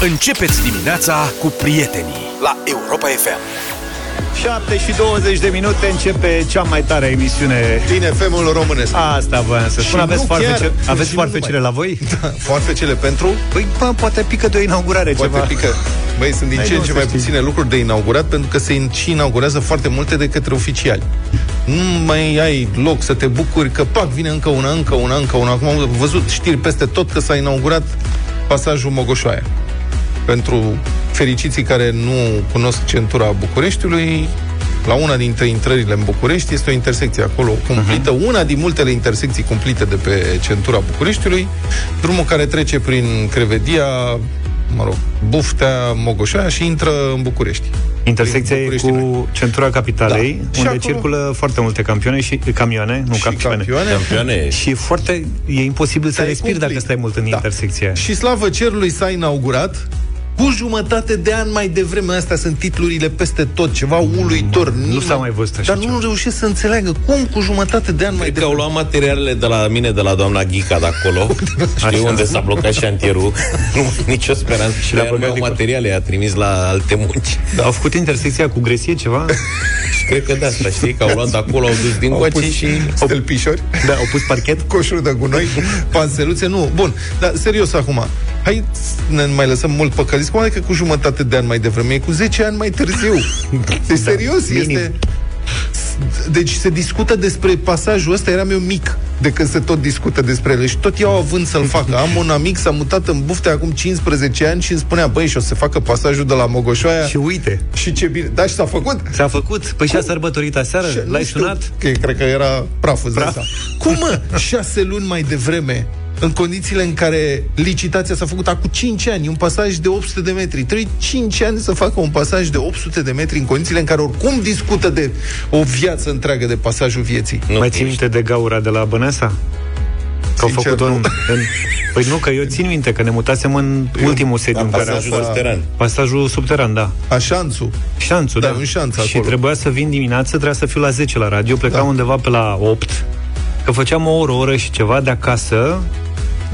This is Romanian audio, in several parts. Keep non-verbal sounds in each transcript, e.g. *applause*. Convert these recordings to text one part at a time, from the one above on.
Începeți dimineața cu prietenii la Europa FM. 7 și 20 de minute începe cea mai tare emisiune din FM-ul românesc. Asta voiam să spun. Aveți, foarfece, chiar, aveți foarfecele la voi? Da, foarfecele pentru? Păi, bă, poate pică de o inaugurare poate ceva. pică. Băi, sunt din Hai, ce în nu ce să mai știi. puține lucruri de inaugurat pentru că se și inaugurează foarte multe de către oficiali. Nu mai ai loc să te bucuri că, pac, vine încă una, încă una, încă una. Acum am văzut știri peste tot că s-a inaugurat pasajul Mogoșoaia. Pentru fericiții care nu cunosc centura Bucureștiului, la una dintre intrările în București este o intersecție acolo cumplită, Mhm. uh-huh. una din multele intersecții cumplite de pe centura Bucureștiului, drumul care trece prin Crevedia, mă rog, Buftea, Mogoșoaia și intră în București. Intersecția Prin e București cu centura capitalei, Da. Și unde acolo- circulă foarte multe campioane și camioane, nu și campioane. campioane. Campioane. Și e foarte e imposibil să Dar e respiri dacă cumplit. stai mult în Da. intersecția. Și slavă cerului s-a inaugurat cu jumătate de an mai devreme. Astea sunt titlurile peste tot, ceva uluitor. nu s-a mai văzut așa Dar ceva. nu reușesc să înțeleagă cum cu jumătate de an mai Cred că au devreme. luat materialele de la mine, de la doamna Ghica de acolo. *laughs* Știi Așa. unde s-a blocat șantierul. *laughs* nu mai e nicio speranță. Și le-a le-a băgat au din- materiale, i-a trimis la alte munci. Da. Au făcut intersecția cu gresie ceva? *laughs* Și cred că de asta, știi, că au luat de acolo, au dus din Au coace pus și... stâlpișori. da, au pus parchet? coșuri de gunoi, panseluțe, nu. Bun, dar serios acum, hai să ne mai lăsăm mult păcăliți, cum adică cu jumătate de ani mai devreme, e cu 10 ani mai târziu. Deci *laughs* serios, minim. este... Deci se discută despre pasajul ăsta, eram eu mic de când se tot discută despre el și tot iau având să-l facă. Am un amic, s-a mutat în bufte acum 15 ani și îmi spunea, băi, și o să facă pasajul de la Mogoșoaia Și uite, și ce bine. Da, și s-a făcut? s-a făcut. Păi și a sărbătorit aseară? Și- L-ai nu știu, sunat? Că cred că era praf, îți dai Praf? seama. Cum, mă? *laughs* Șase luni mai devreme, în condițiile în care licitația s-a făcut acum 5 ani, un pasaj de 800 de metri. Trebuie 5 ani să facă un pasaj de 800 de metri în condițiile în care oricum discută de o viață întreagă de pasajul vieții. Nu, Mai ții minte de gaura de la Băneasa? Că au Sincer, făcut nu. un... În... Păi nu, că eu țin minte că ne mutasem în ultimul sediu în care am pasajul fost. subteran. Pasajul subteran, da. A șanțul. Șanțul, Da, da. un șanț Și acolo. trebuia să vin dimineață, trebuia să fiu la 10 la radio, plecam Da. undeva pe la 8, că făceam o oră, o oră și ceva de acasă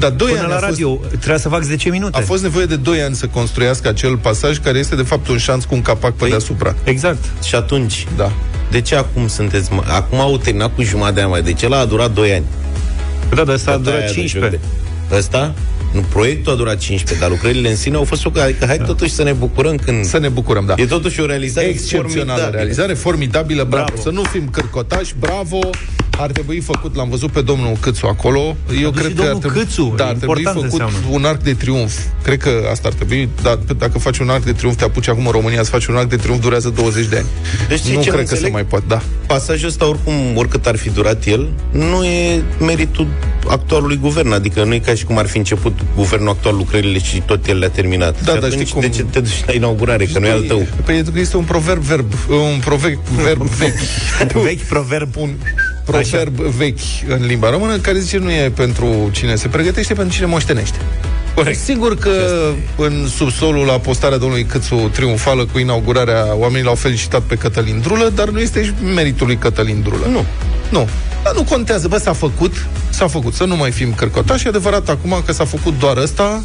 Dar 2 până ani la a fost, radio. Trebuia să fac 10 minute. a fost nevoie de 2 ani să construiască acel pasaj care este de fapt un șanț cu un capac pe Păi- deasupra. Exact. Și atunci, Da. de ce acum sunteți... Mă? Acum au terminat cu jumătate de ani mai. De ce la a durat 2 ani? Da, dar asta a Că durat aia de 15. joc de- Ăsta? Nu, proiectul a durat 15, dar lucrările în sine au fost ok. Adică hai totuși să ne bucurăm când... Să ne bucurăm, da. E totuși o realizare Excepțională formidabilă. realizare, formidabilă, bravo. Bravo. Să nu fim cârcotași, bravo. Ar trebui făcut, l-am văzut pe domnul Câțu acolo. Eu dus cred și că ar domnul trebui, Câțu, da, ar trebui important făcut înseamnă. un arc de triumf. Cred că asta ar trebui, dar dacă faci un arc de triumf, te apuci acum în România să faci un arc de triumf, durează 20 de ani. Deci știi nu ce cred nu că se înțeleg? mai poate, da. pasajul ăsta, oricum, oricât ar fi durat el, nu e meritul actualului guvern. Adică nu e ca și cum ar fi început guvernul actual lucrările și tot el le-a terminat. Da, și dar atunci, știi cum- de ce te duci la inaugurare? Că nu e al tău. Păi pentru că este un proverb verb, un proverb verb *laughs* vechi. Vechi proverb. un proverb Așa. vechi în limba română care zice nu e pentru cine se pregătește, pentru cine moștenește. Corect. Sigur că în subsolul la postarea domnului Câțu triumfală cu inaugurarea, oamenii l-au felicitat pe Cătălin Drulă, dar nu este și meritul lui Cătălin Drulă. Nu. Nu. Dar nu contează, bă, s-a făcut, s-a făcut, să nu mai fim cărcotași. E adevărat acum că s-a făcut doar ăsta,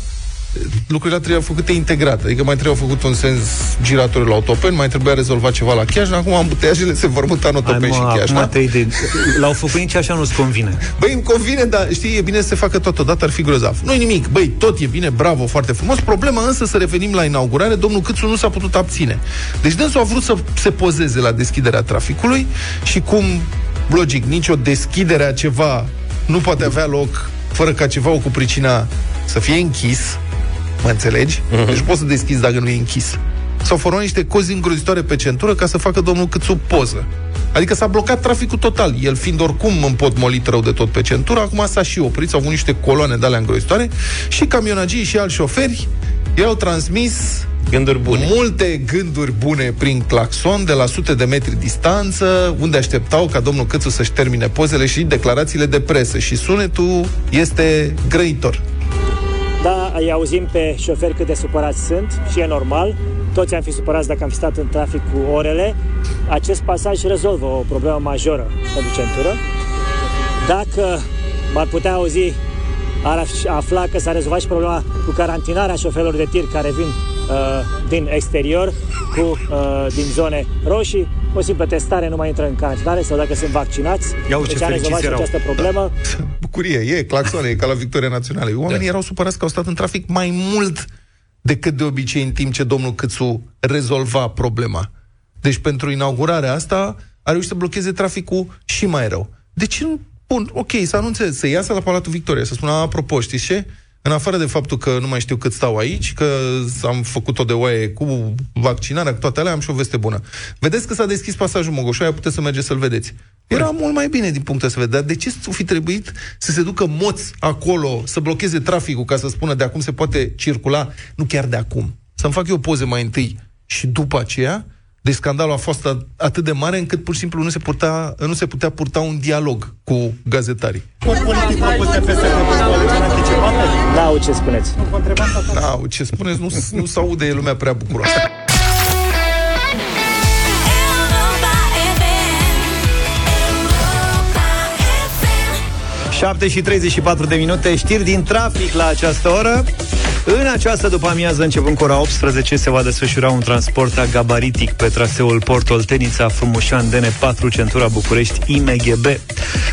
lucrurile trebuiau făcute integrat. Adică mai trebuia făcut un sens giratoriu la autopen, mai trebuia rezolvat ceva la Chiaj, acum ambuteiajele se vor muta în Hai, autopen și mă, Chiaj. acum da? te de... L-au făcut nici așa nu-ți convine. Băi, îmi convine, dar știi, e bine să se facă totodată, ar fi grozav. nu nimic, băi, tot e bine, bravo, foarte frumos. Problema însă, să revenim la inaugurare, domnul Câțu nu s-a putut abține. Deci dânsul a vrut să se pozeze la deschiderea traficului și cum, logic, nicio deschidere a ceva nu poate avea loc fără ca ceva cu pricina să fie închis, mă înțelegi? Mhm. Deci nu poți să deschizi dacă nu e închis. S-au format niște cozi îngrozitoare pe centură ca să facă domnul Câțu poză. Adică s-a blocat traficul total. El fiind oricum împotmolit rău de tot pe centură, acum s-a și oprit, s-au avut niște coloane de alea îngrozitoare și camionagii și alți șoferi i-au transmis Gânduri bune. multe gânduri bune prin claxon de la sute de metri distanță, unde așteptau ca domnul Câțu să-și termine pozele și declarațiile de presă. Și sunetul este grăitor. Da, îi auzim pe șoferi cât de supărați sunt și e normal. Toți am fi supărați dacă am fi stat în trafic cu orele. Acest pasaj rezolvă o problemă majoră pentru centură. Dacă m-ar putea auzi ar afla că s-a rezolvat și problema cu carantinarea șoferilor de tir care vin uh, din exterior, cu, uh, din zone roșii, o simplă testare nu mai intră în carantinare sau dacă sunt vaccinați. Ia deci a rezolvat și această problemă. Da. Bucurie, e, claxone, e ca la Victoria Națională. Oamenii da. erau supărați că au stat în trafic mai mult decât de obicei în timp ce domnul Câțu rezolva problema. Deci pentru inaugurarea asta a reușit să blocheze traficul și mai rău. De ce nu Bun, ok, să anunțe, să iasă la Palatul Victoria, să spună, apropo, știți ce? În afară de faptul că nu mai știu cât stau aici, că am făcut-o de oaie cu vaccinarea, cu toate alea, am și o veste bună. Vedeți că s-a deschis pasajul Mogoșoaia, puteți să mergeți să-l vedeți. Era mult mai bine din punctul ăsta de vedere, dar de ce să fi trebuit să se ducă moți acolo, să blocheze traficul, ca să spună de acum se poate circula, nu chiar de acum. Să-mi fac eu poze mai întâi și după aceea, deci scandalul a fost atât de mare încât pur și simplu nu se, purta, nu se putea purta un dialog cu gazetarii. politic propus de PSD Da, ce spuneți? Da, ce spuneți, nu, nu se aude lumea prea bucuroasă. 7 și 34 de minute, știri din trafic la această oră. În această după amiază, începând cu ora 18, se va desfășura un transport gabaritic pe traseul Port Oltenița, Frumușan, DN4, centura București, IMGB.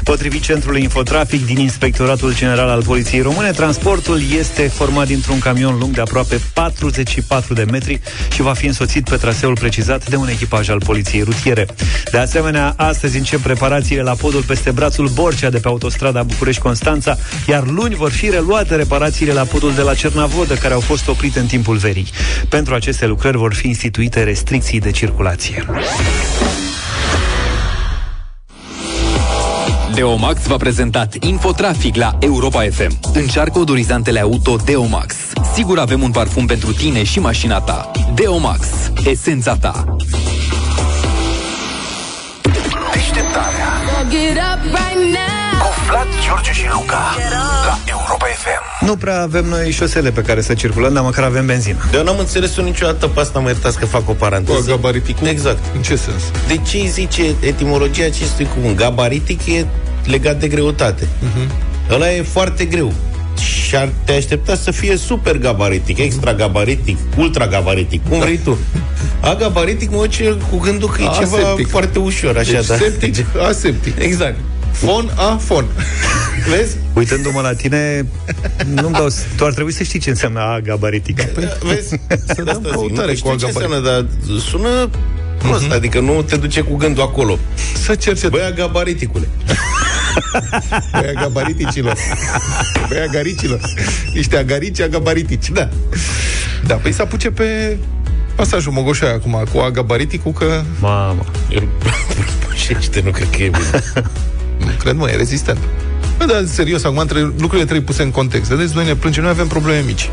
Potrivit Centrului Infotrafic din Inspectoratul General al Poliției Române, transportul este format dintr-un camion lung de aproape 44 de metri și va fi însoțit pe traseul precizat de un echipaj al Poliției Rutiere. De asemenea, astăzi încep preparațiile la podul peste brațul Borcea de pe autostrada București-Constanța, iar luni vor fi reluate reparațiile la podul de la Cernavodă, care au fost oprite în timpul verii. Pentru aceste lucrări vor fi instituite restricții de circulație. Deomax v-a prezentat Infotrafic la Europa FM. Încearcă odorizantele auto Deomax. Sigur avem un parfum pentru tine și mașina ta. Deomax. Esența ta. Deșteptarea cu Vlad, George și Luca la Europa FM. Nu prea avem noi șosele pe care să circulăm, dar măcar avem benzină. De eu n-am înțeles niciodată pe asta, mă iertați că fac o paranteză. Cu gabariticul? Exact. În ce sens? De ce zice etimologia acestui cuvânt? Gabaritic e legat de greutate. Uh-huh. Ăla e foarte greu și ar te aștepta să fie super gabaritic, extra gabaritic, ultra gabaritic, cum vrei tu. A gabaritic mă duce cu gândul că e Aseptic. ceva foarte ușor, așa, deci, da. Septic, aseptic. Exact. Fon a fon. *laughs* Vezi? Uitându-mă la tine, nu dau, tu ar trebui să știi ce înseamnă a gabaritic. Păi, vezi? Să dăm căutare cu a ce înseamnă, dar sună prost, uh-huh. adică nu te duce cu gândul acolo. Să cercetăm. Băia gabariticule. *laughs* Băia gabariticilor. Băia garicilor. Niște agarici agabaritici. Da. Da, păi să apuce pe pasajul Mogoșoaia acum, cu agabariticul, că... Mamă. Ce *laughs* nu cred că e bine. Nu cred, mă, e rezistent. Bă, dar serios, acum între, lucrurile trebuie puse în context. Vedeți, noi ne plângem, noi avem probleme mici.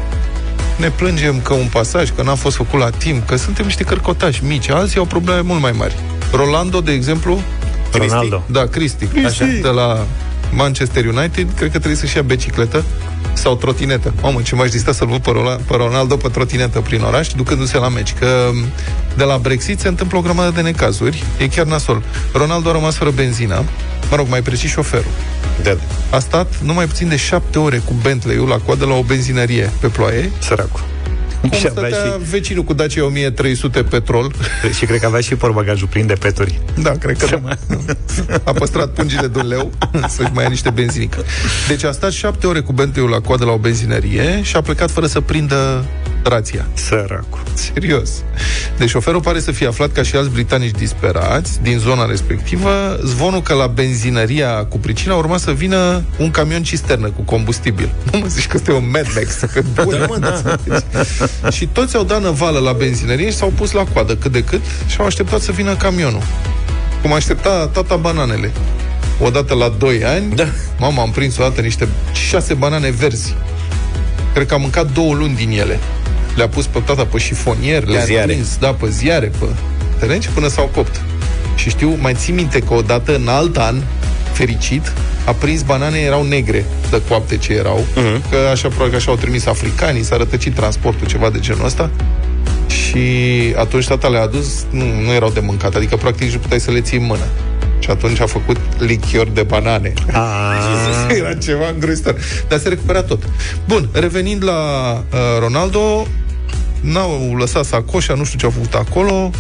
Ne plângem că un pasaj, că n-a fost făcut la timp, că suntem niște cărcotași mici. Alții au probleme mult mai mari. Rolando, de exemplu, Ronaldo. Da, Cristi. Așa, de la Manchester United, cred că trebuie să-și ia bicicletă sau trotinetă. Mamă, ce m-aș dista să-l văd pe, pe Ronaldo pe trotinetă prin oraș, ducându-se la meci. Că de la Brexit se întâmplă o grămadă de necazuri. E chiar nasol. Ronaldo a rămas fără benzină. Mă rog, mai precis șoferul. De. A stat numai puțin de șapte ore cu Bentley-ul la coadă la o benzinărie pe ploaie. Săracul. Cum și stătea și... vecinul cu Dacia 1300 petrol. Și cred că avea și porbagajul plin de peturi. Da, cred că da. A păstrat pungile de un leu să-și mai ia niște benzinică. Deci a stat șapte ore cu bentley la coadă la o benzinărie și a plecat fără să prindă rația. Săracu. Serios. Deci șoferul pare să fie aflat ca și alți britanici disperați din zona respectivă. Zvonul că la benzinăria cu pricina urma să vină un camion cisternă cu combustibil. *laughs* Nu mă zici că este un Mad Max. *laughs* Că bun, da, mă, da. *laughs* și toți au dat năvală la benzinărie și s-au pus la coadă cât de cât și au așteptat să vină camionul. Cum aștepta tata bananele. Odată la 2 ani, da. mama am prins o dată niște șase banane verzi. Cred că am mâncat două luni din ele. Le-a pus pe tata pe șifonier, le-a ziare. prins, da, pe ziare, pe terenci, până s-au copt. Și știu, mai țin minte că odată, în alt an, fericit, a prins banane, erau negre de coapte ce erau, uh-huh. că așa, probabil că așa au trimis africanii, s-a rătăcit transportul, ceva de genul ăsta. Și atunci tata le-a adus, nu, nu erau de mâncat, adică practic nu puteai să le ții în mână. Și atunci a făcut lichior de banane. Ah. *laughs* Era ceva îngrozitor. Dar se recupera tot. Bun, revenind la uh, Ronaldo, n-au lăsat sacoșa, nu știu ce au făcut acolo.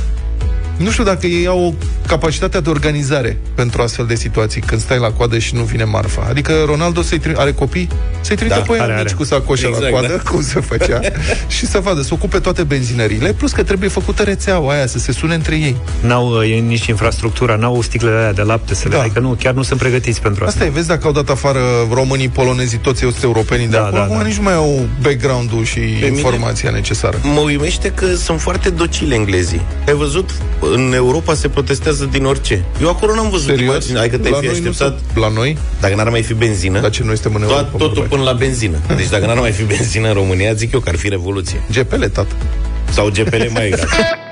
Nu știu dacă ei au capacitatea de organizare pentru astfel de situații, când stai la coadă și nu vine marfa. Adică Ronaldo să are copii, să-i trimită Da, pe ea are, mici are. cu sacoșa Exact, la coadă, da. *laughs* cum se făcea, *laughs* și să vadă, să ocupe toate benzinările, plus că trebuie făcută rețeaua aia, să se sune între ei. N-au uh, nici infrastructura, n-au sticlele alea de lapte să le Da. Adică nu, chiar nu sunt pregătiți pentru asta. Asta e, vezi dacă au dat afară românii, polonezii, toți sunt europenii de Da, acolo, da, acum da. nici nu mai au background-ul și mine- informația necesară. Mă uimește că sunt foarte docile englezii. Ai văzut? În Europa se protestează din orice. Eu acolo n-am văzut Serios? imagini. Hai că te-ai la fi noi nu așteptat. sunt- La noi? Dacă n-ar mai fi benzină, Dar ce noi suntem în toat, Europa? totul bărbați? până la benzină. Deci dacă n-ar mai fi benzină în România, zic eu că ar fi revoluție. GPL, tată. Sau GPL mai exact. *laughs*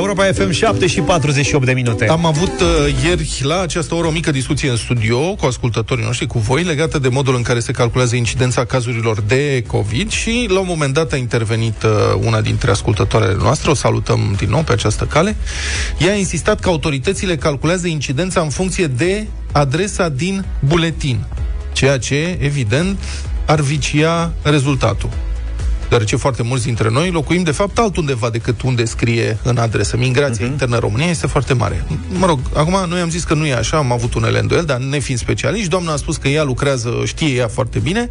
Europa FM 7 și 48 de minute. Am avut uh, ieri la această oră o mică discuție în studio cu ascultătorii noștri, cu voi, legată de modul în care se calculează incidența cazurilor de COVID și la un moment dat a intervenit uh, una dintre ascultătoarele noastre, o salutăm din nou pe această cale. Ea a insistat că autoritățile calculează incidența în funcție de adresa din buletin, ceea ce, evident, ar vicia rezultatul deoarece foarte mulți dintre noi locuim, de fapt, altundeva decât unde scrie în adresă. Migrația uh-huh. internă în România este foarte mare. Mă rog, acum noi am zis că nu e așa, am avut unele îndoieli, dar ne fiind specialiști, doamna a spus că ea lucrează, știe ea foarte bine,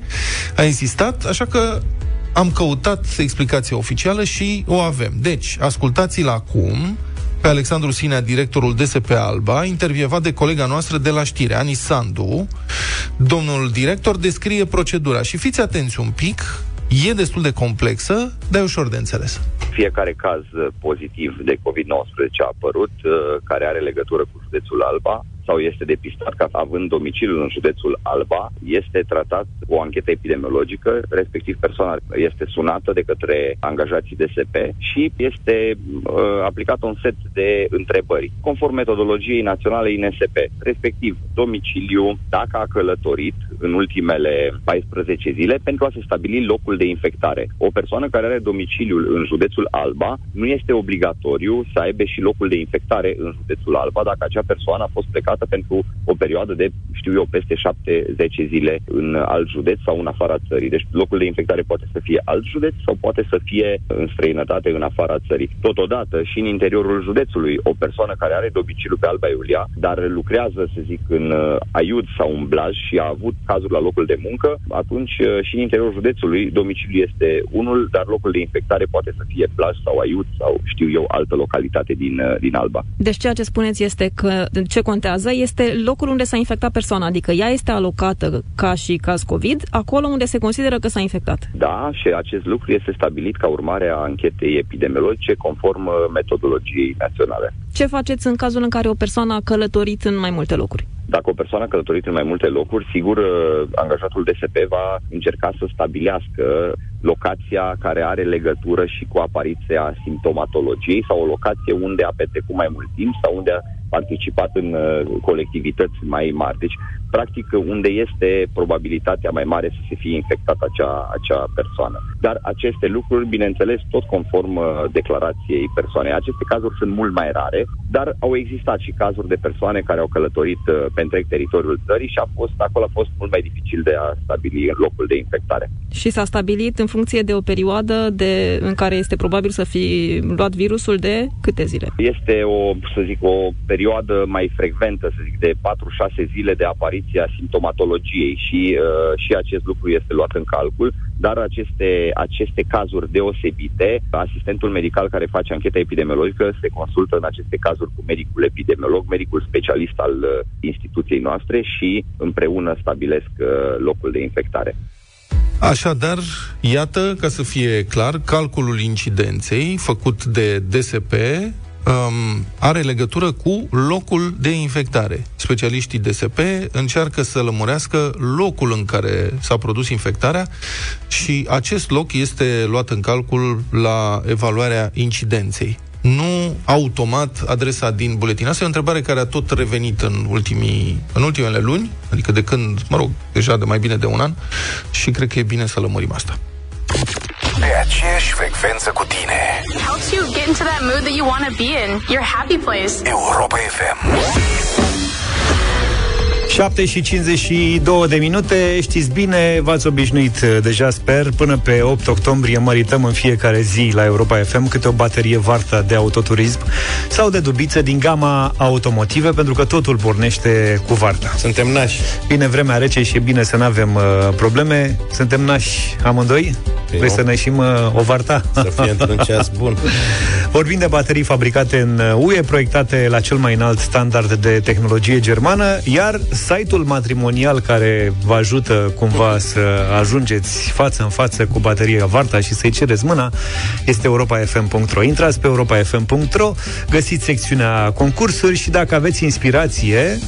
a insistat, așa că am căutat explicația oficială și o avem. Deci, ascultați-l acum pe Alexandru Sinea, directorul DSP Alba, intervievat de colega noastră de la știre, Ani Sandu. Domnul director descrie procedura și fiți atenți un pic, e destul de complexă, dar e ușor de înțeles. Fiecare caz uh, pozitiv de COVID-19 a apărut, uh, care are legătură cu județul Alba, sau este depistat ca având domiciliul în județul Alba, este tratat cu o anchetă epidemiologică, respectiv persoana este sunată de către angajații DSP și este uh, aplicat un set de întrebări, conform metodologiei naționale INSP, respectiv domiciliu, dacă a călătorit în ultimele 14 zile pentru a se stabili locul de infectare. O persoană care are domiciliul în județul Alba nu este obligatoriu să aibă și locul de infectare în județul Alba dacă acea persoană a fost plecată pentru o perioadă de, știu eu, peste 7-10 zile în alt județ sau în afara țării. Deci locul de infectare poate să fie alt județ sau poate să fie în străinătate în afara țării. Totodată și în interiorul județului o persoană care are domiciliu pe Alba Iulia, dar lucrează, să zic, în uh, Aiud sau în Blaj și a avut cazuri la locul de muncă, atunci uh, și în interiorul județului domiciliul este unul, dar locul de infectare poate să fie Blaj sau Aiud sau știu eu altă localitate din, uh, din Alba. Deci ceea ce spuneți este că ce contează este locul unde s-a infectat persoana, adică ea este alocată ca și caz COVID, acolo unde se consideră că s-a infectat. Da, și acest lucru este stabilit ca urmare a anchetei epidemiologice conform uh, metodologiei naționale. Ce faceți în cazul în care o persoană a călătorit în mai multe locuri? Dacă o persoană a călătorit în mai multe locuri, sigur, uh, angajatul DSP va încerca să stabilească locația care are legătură și cu apariția simptomatologiei sau o locație unde a petrecut mai mult timp sau unde a participat în uh, colectivități mai mari. Deci, practic, unde este probabilitatea mai mare să se fie infectat acea, acea persoană. Dar aceste lucruri, bineînțeles, tot conform uh, declarației persoanei. Aceste cazuri sunt mult mai rare, dar au existat și cazuri de persoane care au călătorit uh, pe întreg teritoriul țării și a fost, acolo a fost mult mai dificil de a stabili locul de infectare. Și s-a stabilit în funcție de o perioadă de, în care este probabil să fi luat virusul de câte zile? Este o, să zic, o perioadă mai frecventă, să zic, de 4-6 zile de apariție a simptomatologiei și, uh, și acest lucru este luat în calcul, dar aceste, aceste cazuri deosebite, asistentul medical care face ancheta epidemiologică se consultă în aceste cazuri cu medicul epidemiolog, medicul specialist al uh, instituției noastre și împreună stabilesc uh, locul de infectare. Așadar, iată, ca să fie clar, calculul incidenței făcut de DSP um, are legătură cu locul de infectare. Specialiștii DSP încearcă să lămurească locul în care s-a produs infectarea și acest loc este luat în calcul la evaluarea incidenței nu automat adresa din buletin. Asta e o întrebare care a tot revenit în, ultimii, în ultimele luni, adică de când, mă rog, deja de mai bine de un an, și cred că e bine să lămurim asta. Pe aceeași frecvență cu tine. Helps you get into that mood that you want to be in. Your happy place. Europa FM. 7 și 52 de minute, știți bine, v-ați obișnuit uh, deja, sper, până pe 8 octombrie mărităm în fiecare zi la Europa FM câte o baterie varta de autoturism sau de dubiță din gama automotive, pentru că totul pornește cu varta. Suntem nași. Bine, vremea rece și e bine să nu avem uh, probleme. Suntem nași amândoi? Păi Vrei nu. să ne ieșim uh, o varta? Să fie într-un ceas bun. *laughs* Vorbim de baterii fabricate în UE, proiectate la cel mai înalt standard de tehnologie germană, iar site-ul matrimonial care vă ajută cumva să ajungeți față în față cu bateria Varta și să-i cereți mâna este europafm.ro. Intrați pe europafm.ro, găsiți secțiunea concursuri și dacă aveți inspirație,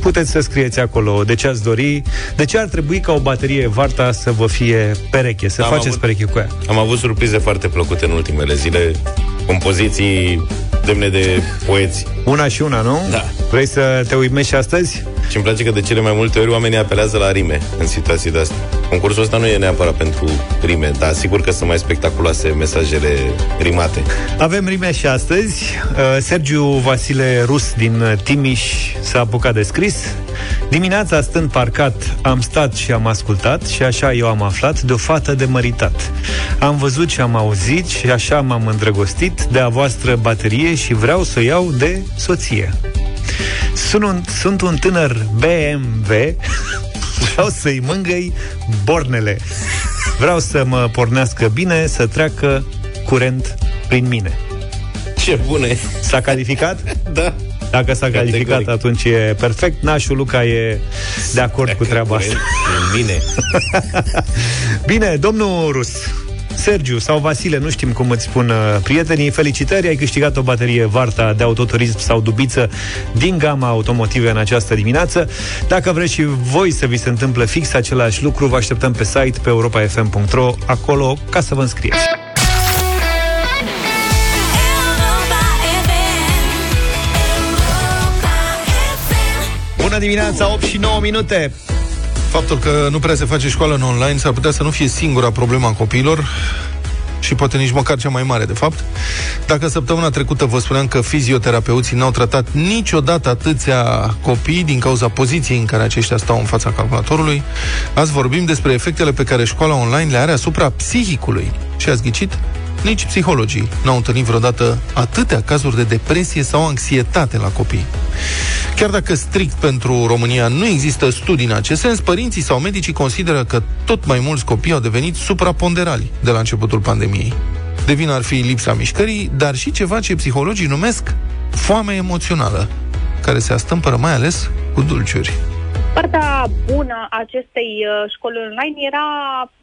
puteți să scrieți acolo de ce ați dori, de ce ar trebui ca o baterie Varta să vă fie pereche, să Am faceți avut- pereche cu ea. Am avut surprize foarte plăcute în ultimele zile, compoziții demne de poeți. Una și una, nu? Da. Vrei să te uimești și astăzi? Și îmi place că de cele mai multe ori oamenii apelează la rime în situații de astea. Concursul ăsta nu e neapărat pentru rime, dar sigur că sunt mai spectaculoase mesajele rimate. Avem rime și astăzi. Uh, Sergiu Vasile Rus din uh, Timiș s-a apucat de scris. Dimineața stând parcat, am stat și am ascultat și așa eu am aflat de o fată de măritat. Am văzut și am auzit și așa m-am îndrăgostit de a voastră baterie și vreau să o iau de soție. Sunt un, sunt un tânăr BMW *laughs* Vreau să-i mângăi bornele Vreau să mă pornească bine Să treacă curent prin mine Ce bune! S-a calificat? Da. Dacă s-a Categoric. calificat, atunci e perfect Nașul Luca e de acord cu treaba asta Bine. *laughs* Bine, domnul Rus Sergiu sau Vasile, nu știm cum îți spun uh, prietenii, felicitări, ai câștigat o baterie Varta de autoturism sau dubiță din gama automotive în această dimineață. Dacă vreți și voi să vi se întâmple fix același lucru, vă așteptăm pe site pe europafm.ro, acolo ca să vă înscrieți. Dimineața, 8 și 9 minute. Faptul că nu prea se face școală în online s-ar putea să nu fie singura problema a copiilor și poate nici măcar cea mai mare, de fapt. Dacă săptămâna trecută vă spuneam că fizioterapeuții n-au tratat niciodată atâția copii din cauza poziției în care aceștia stau în fața calculatorului, azi vorbim despre efectele pe care școala online le are asupra psihicului. Și ați ghicit? Nici psihologii n-au întâlnit vreodată atâtea cazuri de depresie sau anxietate la copii. Chiar dacă strict pentru România nu există studii în acest sens, părinții sau medicii consideră că tot mai mulți copii au devenit supraponderali de la începutul pandemiei. De vină ar fi lipsa mișcării, dar și ceva ce psihologii numesc foame emoțională, care se astâmpără mai ales cu dulciuri. Partea bună a acestei uh, școli online era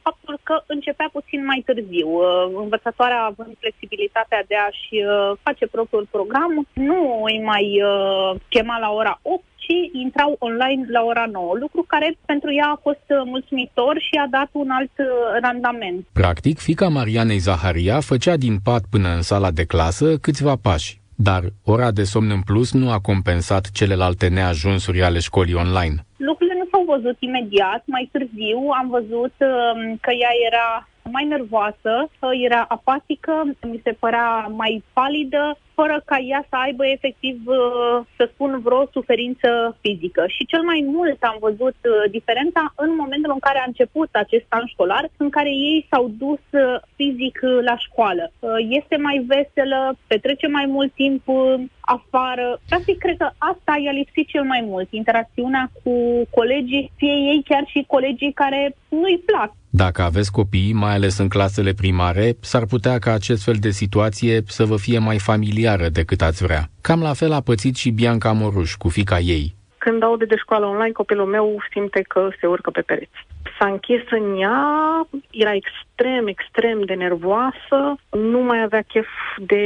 faptul că începea puțin mai târziu. Uh, Învățătoarea având flexibilitatea de a-și uh, face propriul program, nu îi mai uh, chema la ora 8, ci intrau online la ora 9, lucru care pentru ea a fost uh, mulțumitor și a dat un alt uh, randament. Practic, fica Marianei Zaharia făcea din pat până în sala de clasă câțiva pași. Dar ora de somn în plus nu a compensat celelalte neajunsuri ale școlii online. Lucrurile nu s-au văzut imediat, mai târziu am văzut um, că ea era mai nervoasă, uh, era apatică, mi se părea mai palidă, fără ca ea să aibă efectiv, uh, să spun, vreo suferință fizică. Și cel mai mult am văzut uh, diferența în momentul în care a început acest an școlar, în care ei s-au dus uh, fizic uh, la școală. Uh, Este mai veselă, petrece mai mult timp uh, afară. Practic, cred că asta i-a lipsit cel mai mult, interacțiunea cu colegii, fie ei chiar și colegii care nu-i plac. Dacă aveți copii, mai ales în clasele primare, s-ar putea ca acest fel de situație să vă fie mai familiară decât ați vrea. Cam la fel a pățit și Bianca Moruș cu fica ei. Când aude de școală online, copilul meu simte că se urcă pe pereți. S-a închis în ea, era extrem, extrem de nervoasă, nu mai avea chef de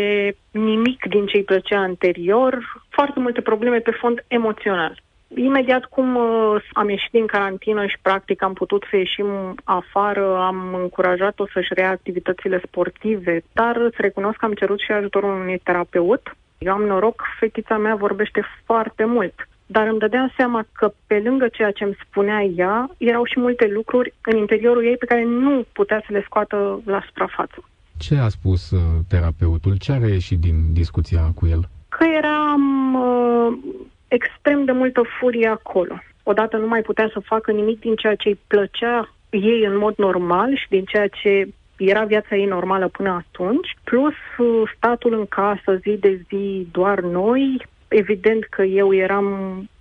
nimic din ce îi plăcea anterior, foarte multe probleme pe fond emoțional. Imediat cum uh, am ieșit din carantină și practic am putut să ieșim afară, am încurajat-o să-și rea activitățile sportive, dar îți recunosc că am cerut și ajutorul unui terapeut. Eu am noroc, fetița mea vorbește foarte mult. dar îmi dădeam seama că pe lângă ceea ce îmi spunea ea, erau și multe lucruri în interiorul ei pe care nu putea să le scoată la suprafață. Ce a spus uh, terapeutul? Ce a reieșit din discuția cu el? Că eram uh, extrem de multă furie acolo. Odată nu mai putea să facă nimic din ceea ce îi plăcea ei în mod normal și din ceea ce era viața ei normală până atunci, plus uh, statul în casă zi de zi doar noi, evident că eu eram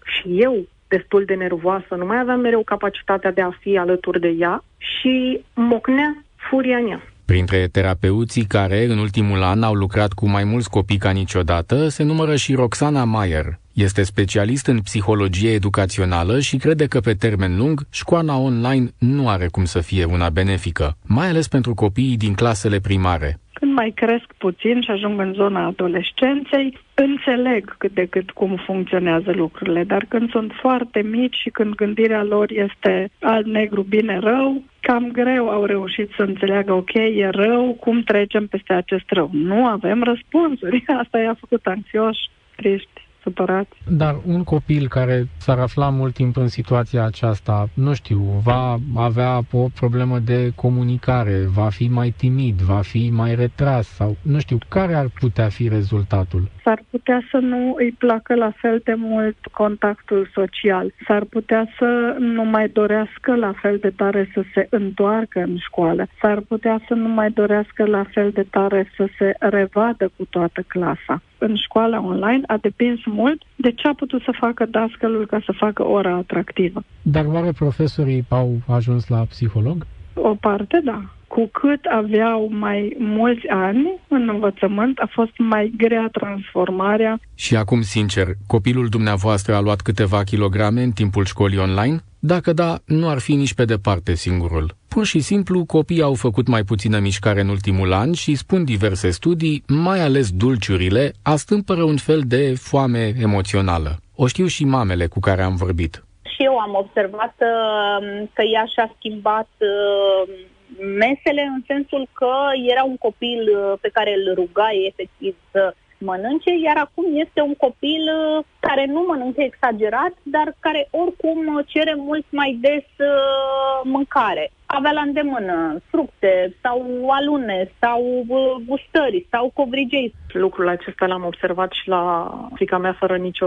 și eu destul de nervoasă, nu mai aveam mereu capacitatea de a fi alături de ea și mocnea furia în ea. Printre terapeuții care în ultimul an au lucrat cu mai mulți copii ca niciodată se numără și Roxana Mayer. Este specialist în psihologie educațională și crede că pe termen lung școala online nu are cum să fie una benefică, mai ales pentru copiii din clasele primare. Când mai cresc puțin și ajung în zona adolescenței, înțeleg cât de cât cum funcționează lucrurile, dar când sunt foarte mici și când gândirea lor este alb-negru, bine-rău, cam greu au reușit să înțeleagă, ok, e rău, cum trecem peste acest rău. Nu avem răspunsuri. *laughs* Asta i-a făcut anxioși, triști supărați. Dar un copil care s-ar afla mult timp în situația aceasta, nu știu, va avea o problemă de comunicare, va fi mai timid, va fi mai retras sau nu știu, care ar putea fi rezultatul? S-ar putea să nu îi placă la fel de mult contactul social. S-ar putea să nu mai dorească la fel de tare să se întoarcă în școală. S-ar putea să nu mai dorească la fel de tare să se revadă cu toată clasa în școala online a depins mult de ce a putut să facă dascălul ca să facă ora atractivă. Dar oare profesorii au ajuns la psiholog? O parte, da. Cu cât aveau mai mulți ani în învățământ, a fost mai grea transformarea. Și acum, sincer, copilul dumneavoastră a luat câteva kilograme în timpul școlii online? Dacă da, nu ar fi nici pe departe singurul. Pur și simplu, copiii au făcut mai puțină mișcare în ultimul an și, spun diverse studii, mai ales dulciurile, astâmpără un fel de foame emoțională. O știu și mamele cu care am vorbit. Și eu am observat uh, că ea și-a schimbat uh, mesele în sensul că era un copil uh, pe care îl rugai efectiv să mănânce, iar acum este un copil uh, care nu mănâncă exagerat, dar care oricum cere mult mai des uh, mâncare avea la îndemână fructe sau alune sau gustări sau covrigei. Lucrul acesta l-am observat și la fica mea fără nicio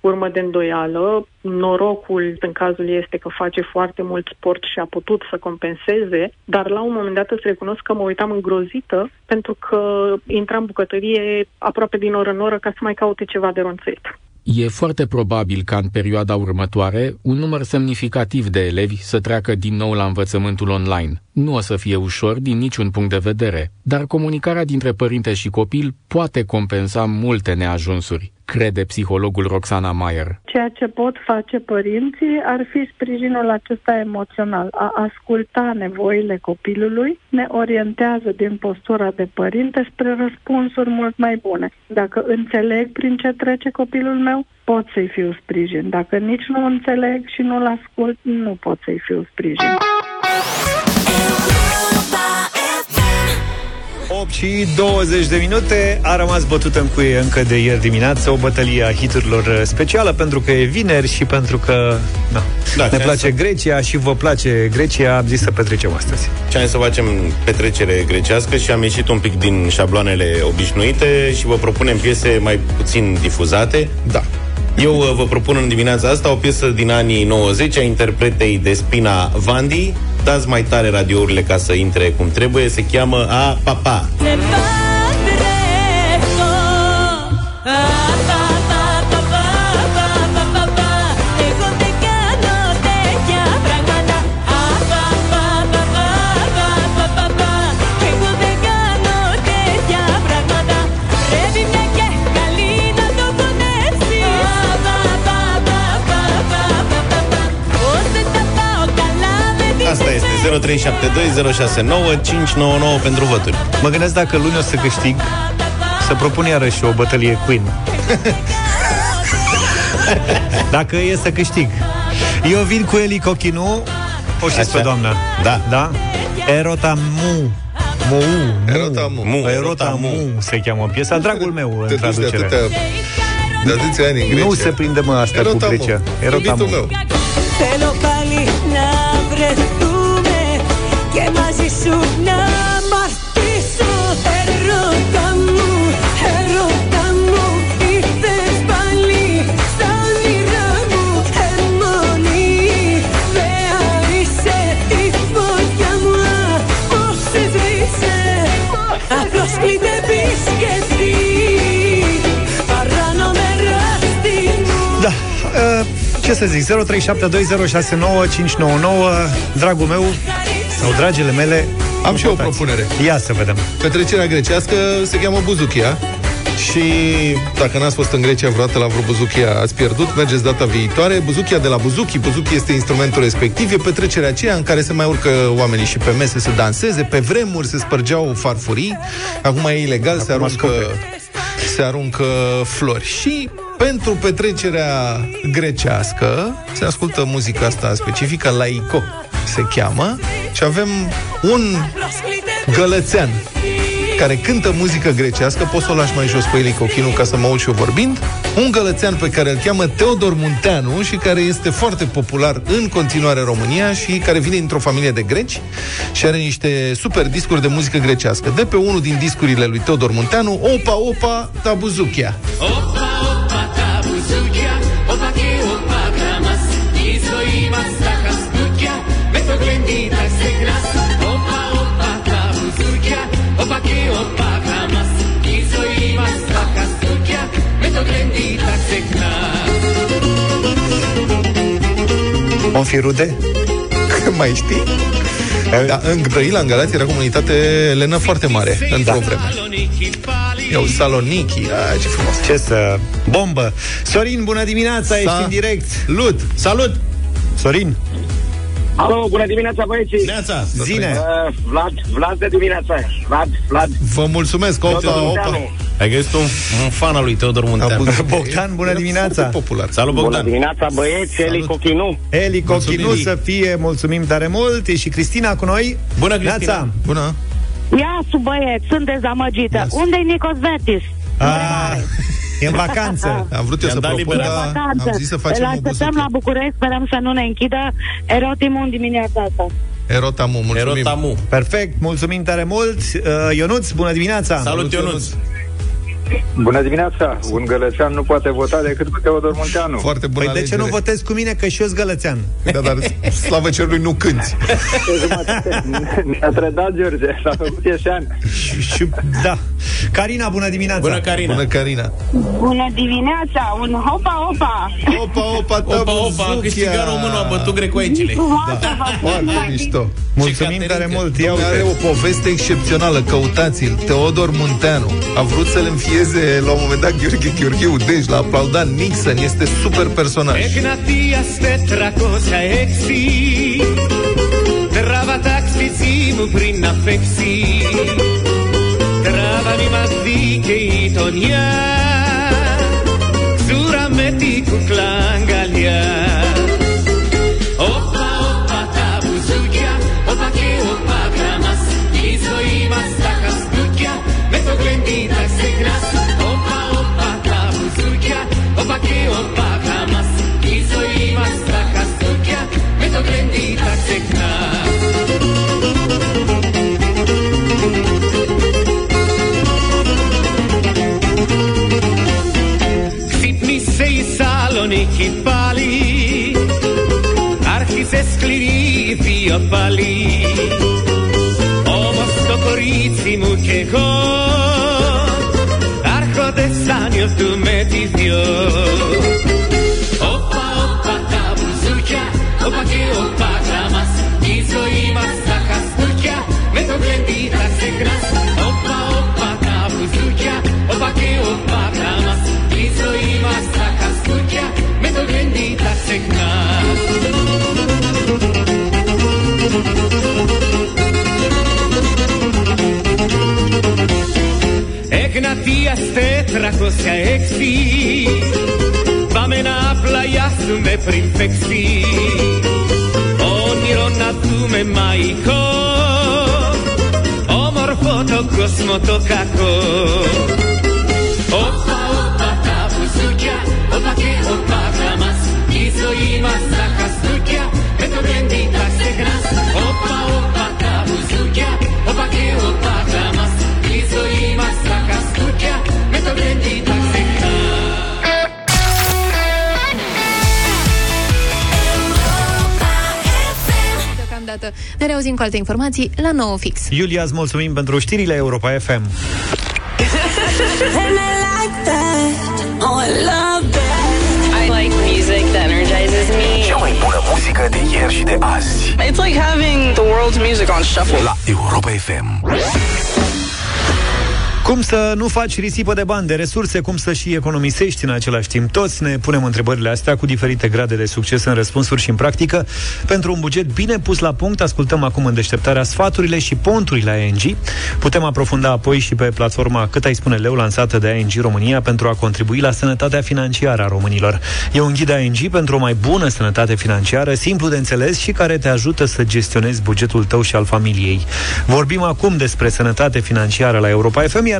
urmă de îndoială. Norocul în cazul ei este că face foarte mult sport și a putut să compenseze, dar la un moment dat îți recunosc că mă uitam îngrozită pentru că intra în bucătărie aproape din oră în oră ca să mai caute ceva de ronțăit. E foarte probabil ca în perioada următoare un număr semnificativ de elevi să treacă din nou la învățământul online. Nu o să fie ușor din niciun punct de vedere, dar comunicarea dintre părinte și copil poate compensa multe neajunsuri crede psihologul Roxana Mayer. Ceea ce pot face părinții ar fi sprijinul acesta emoțional, a asculta nevoile copilului, ne orientează din postura de părinte spre răspunsuri mult mai bune. Dacă înțeleg prin ce trece copilul meu, pot să-i fiu sprijin. Dacă nici nu înțeleg și nu-l ascult, nu pot să-i fiu sprijin. 8 și 20 de minute. A rămas bătută în cuie încă de ieri dimineață O bătălie a hiturilor specială Pentru că e vineri și pentru că na, da, Ne place să... Grecia și vă place Grecia Am zis să petrecem astăzi. Ce am să facem petrecere grecească? Și am ieșit un pic din șabloanele obișnuite Și vă propunem piese mai puțin difuzate. Da eu uh, vă propun în dimineața asta o piesă din anii 90 a interpretei de Spina Vandi. Dați mai tare radiourile ca să intre cum trebuie. Se cheamă A Papa. Pa. Asta este 0372069599 pentru voturi. Mă gândesc dacă luni o să câștig să propun iarăși o bătălie Queen. *laughs* dacă e să câștig. Eu vin cu Eli Cochinu, o știți pe doamna. Da. Da? Erota Mu. Mu, Erota Mu. Erota Mu se cheamă piesa. Dragul meu, în traducere. De atâția ani în Grecia. Nu se prinde mă asta cu Erotamul. Grecia. Iubitul Erotamul. meu. Ce să zic, 0372069599 Dragul meu sau dragile mele Am și eu o votați. propunere. Ia să vedem Petrecerea grecească se cheamă Buzuchia și dacă n-ați fost în Grecia vreodată la vreo Buzuchia, ați pierdut, mergeți data viitoare. Buzuchia de la Buzuchi, Buzuchi este instrumentul respectiv, e petrecerea aceea în care se mai urcă oamenii și pe mese să danseze, pe vremuri se spărgeau farfurii, acum e ilegal, se aruncă, se aruncă flori. Și pentru petrecerea grecească se ascultă muzica asta specifică, laico se cheamă, și avem un gălățean care cântă muzică grecească, poți să o lași mai jos pe Eli Cochinu ca să mă aud și eu vorbind, un gălățean pe care îl cheamă Teodor Munteanu și care este foarte popular în continuare în România și care vine dintr-o familie de greci și are niște super discuri de muzică grecească. De pe unul din discurile lui Teodor Munteanu, Opa, Opa, Tabuzuchia. Vom fi rude? *laughs* mai știi? Da, în Brăila, în Galați, era comunitate lenă foarte mare într-o Da. vreme. Iau Saloniki, a, ce frumos. Ce să... Bombă! Sorin, bună dimineața, ești în direct Salut! Salut! Sorin, Alo, bună dimineața, băieții! Neața! zine! Uh, Vlad, Vlad de dimineața. Vlad, Vlad. Vă mulțumesc, opa, Teodor opa. Munteanu. Ai găsit un, un fan al lui Teodor Munteanu. Bogdan, bună dimineața! Popular. Salut, Bună Bogdan! dimineața, băieți, Eli Cochinu. Eli Cochinu Mulțumim. să fie, mulțumim tare mult E și Cristina cu noi Bună, Cristina! Neața. Bună! Ia, sub băieți, sunt dezamăgită. Ia, Unde-i Nicos Vertis? A, E în vacanță Am vrut eu I-am să dat propun, libertate. dar am zis să facem Îl o așteptăm buzucă. la București, sperăm să nu ne închidă erotimul în dimineața asta. Erotamu, mulțumim. Erotamu. Perfect, mulțumim tare mult uh, Ionuț, bună dimineața Salut, Ionuț! Bună dimineața! Un gălățean nu poate vota decât cu Teodor Munteanu. Foarte bună Păi de ce nu alegere. votezi cu mine, că și eu sunt gălățean Da, dar slavă cerului nu cânti. Ne-a trădat George, s-a făcut ieșean. și, și, Da Carina, bună dimineața Bună, Carina! Bună, Carina. Bună dimineața, un hopa, opa! Opa, opa, Opa, opa, a câștigat românul, a bătut grecoaicile. Da. Foarte mișto. Mulțumim Caterinca. tare mult Ia Dom'le, are uite. o poveste excepțională, căutați-l. Teodor Munteanu a vrut să-l înfieze la un moment dat Gheorghe Gheorghiu, deci l-a aplaudat Nixon, este super personaj. Egnatia tetracosaexi Trava taxizimu prin afexi Trava mi mazdike itonia Zura meti cu σκληρή βία πάλι Όμως το κορίτσι μου κι εγώ Άρχονται σαν νιώθουμε τη δυο. Όπα, όπα τα μπουζούκια Όπα και όπα γράμμας Η ζωή μας τα χαστούκια Με το γλέντι θα ξεχνάς Δεκαετίας τετρακόσια έξι. Πάμε να πλαγιάσουμε πριν φεξί Όνειρο να δούμε μαϊκό Όμορφο το κόσμο το κακό. Όπα, όπα τα βουζούκια, Όπα και όπα τα μας Η ζωή μας τα χαστούκια Με το μπλέντι τα ξεχνάς. Όπα, όπα τα βουζούκια, Όπα και όπα τα μας Η ζωή μας τα Deocamdată ne reauzim cu alte informații la 9 fix. Iulia, îți mulțumim pentru știrile Europa FM. I like music that energizes me. Cea mai bună muzică de ieri și de azi. It's like having the world's music on shuffle. La Europa FM. Cum să nu faci risipă de bani, de resurse, cum să și economisești în același timp? Toți ne punem întrebările astea cu diferite grade de succes în răspunsuri și în practică. Pentru un buget bine pus la punct, ascultăm acum în deșteptarea sfaturile și ponturile ING. Putem aprofunda apoi și pe platforma Cât ai spune leu, lansată de ING România pentru a contribui la sănătatea financiară a românilor. E un ghid ING pentru o mai bună sănătate financiară, simplu de înțeles și care te ajută să gestionezi bugetul tău și al familiei. Vorbim acum despre sănătate financiară la Europa FM, iar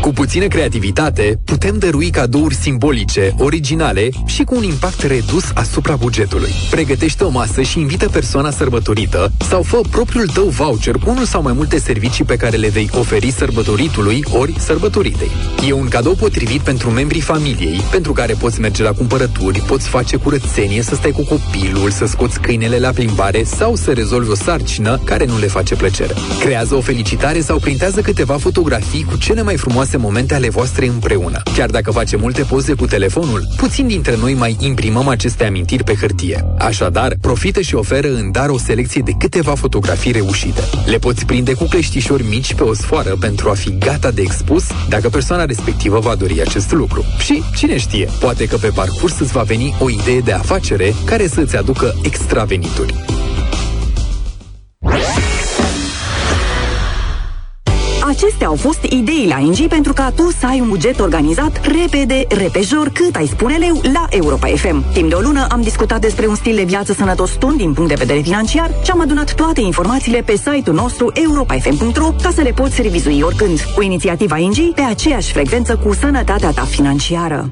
Cu puțină creativitate, putem dărui cadouri simbolice, originale și cu un impact redus asupra bugetului. Pregătește o masă și invită persoana sărbătorită sau fă propriul tău voucher cu unul sau mai multe servicii pe care le vei oferi sărbătoritului ori sărbătoritei. E un cadou potrivit pentru membrii familiei, pentru care poți merge la cumpărături, poți face curățenie, să stai cu copilul, să scoți câinele la plimbare sau să rezolvi o sarcină care nu le face plăcere. Creează o felicitare sau printează câteva fotografii cu cele mai frumoase momente ale voastre împreună. Chiar dacă face multe poze cu telefonul, puțin dintre noi mai imprimăm aceste amintiri pe hârtie. Așadar, profită și oferă în dar o selecție de câteva fotografii reușite. Le poți prinde cu cleștișori mici pe o sfoară pentru a fi gata de expus dacă persoana respectivă va dori acest lucru. Și, cine știe, poate că pe parcurs îți va veni o idee de afacere care să îți aducă extra venituri. Acestea au fost idei la ING pentru ca tu să ai un buget organizat repede, repejor, cât ai spune leu, la Europa FM. Timp de o lună am discutat despre un stil de viață sănătos tun din punct de vedere financiar și am adunat toate informațiile pe site-ul nostru europafm.ro ca să le poți revizui oricând. Cu inițiativa ING pe aceeași frecvență cu sănătatea ta financiară.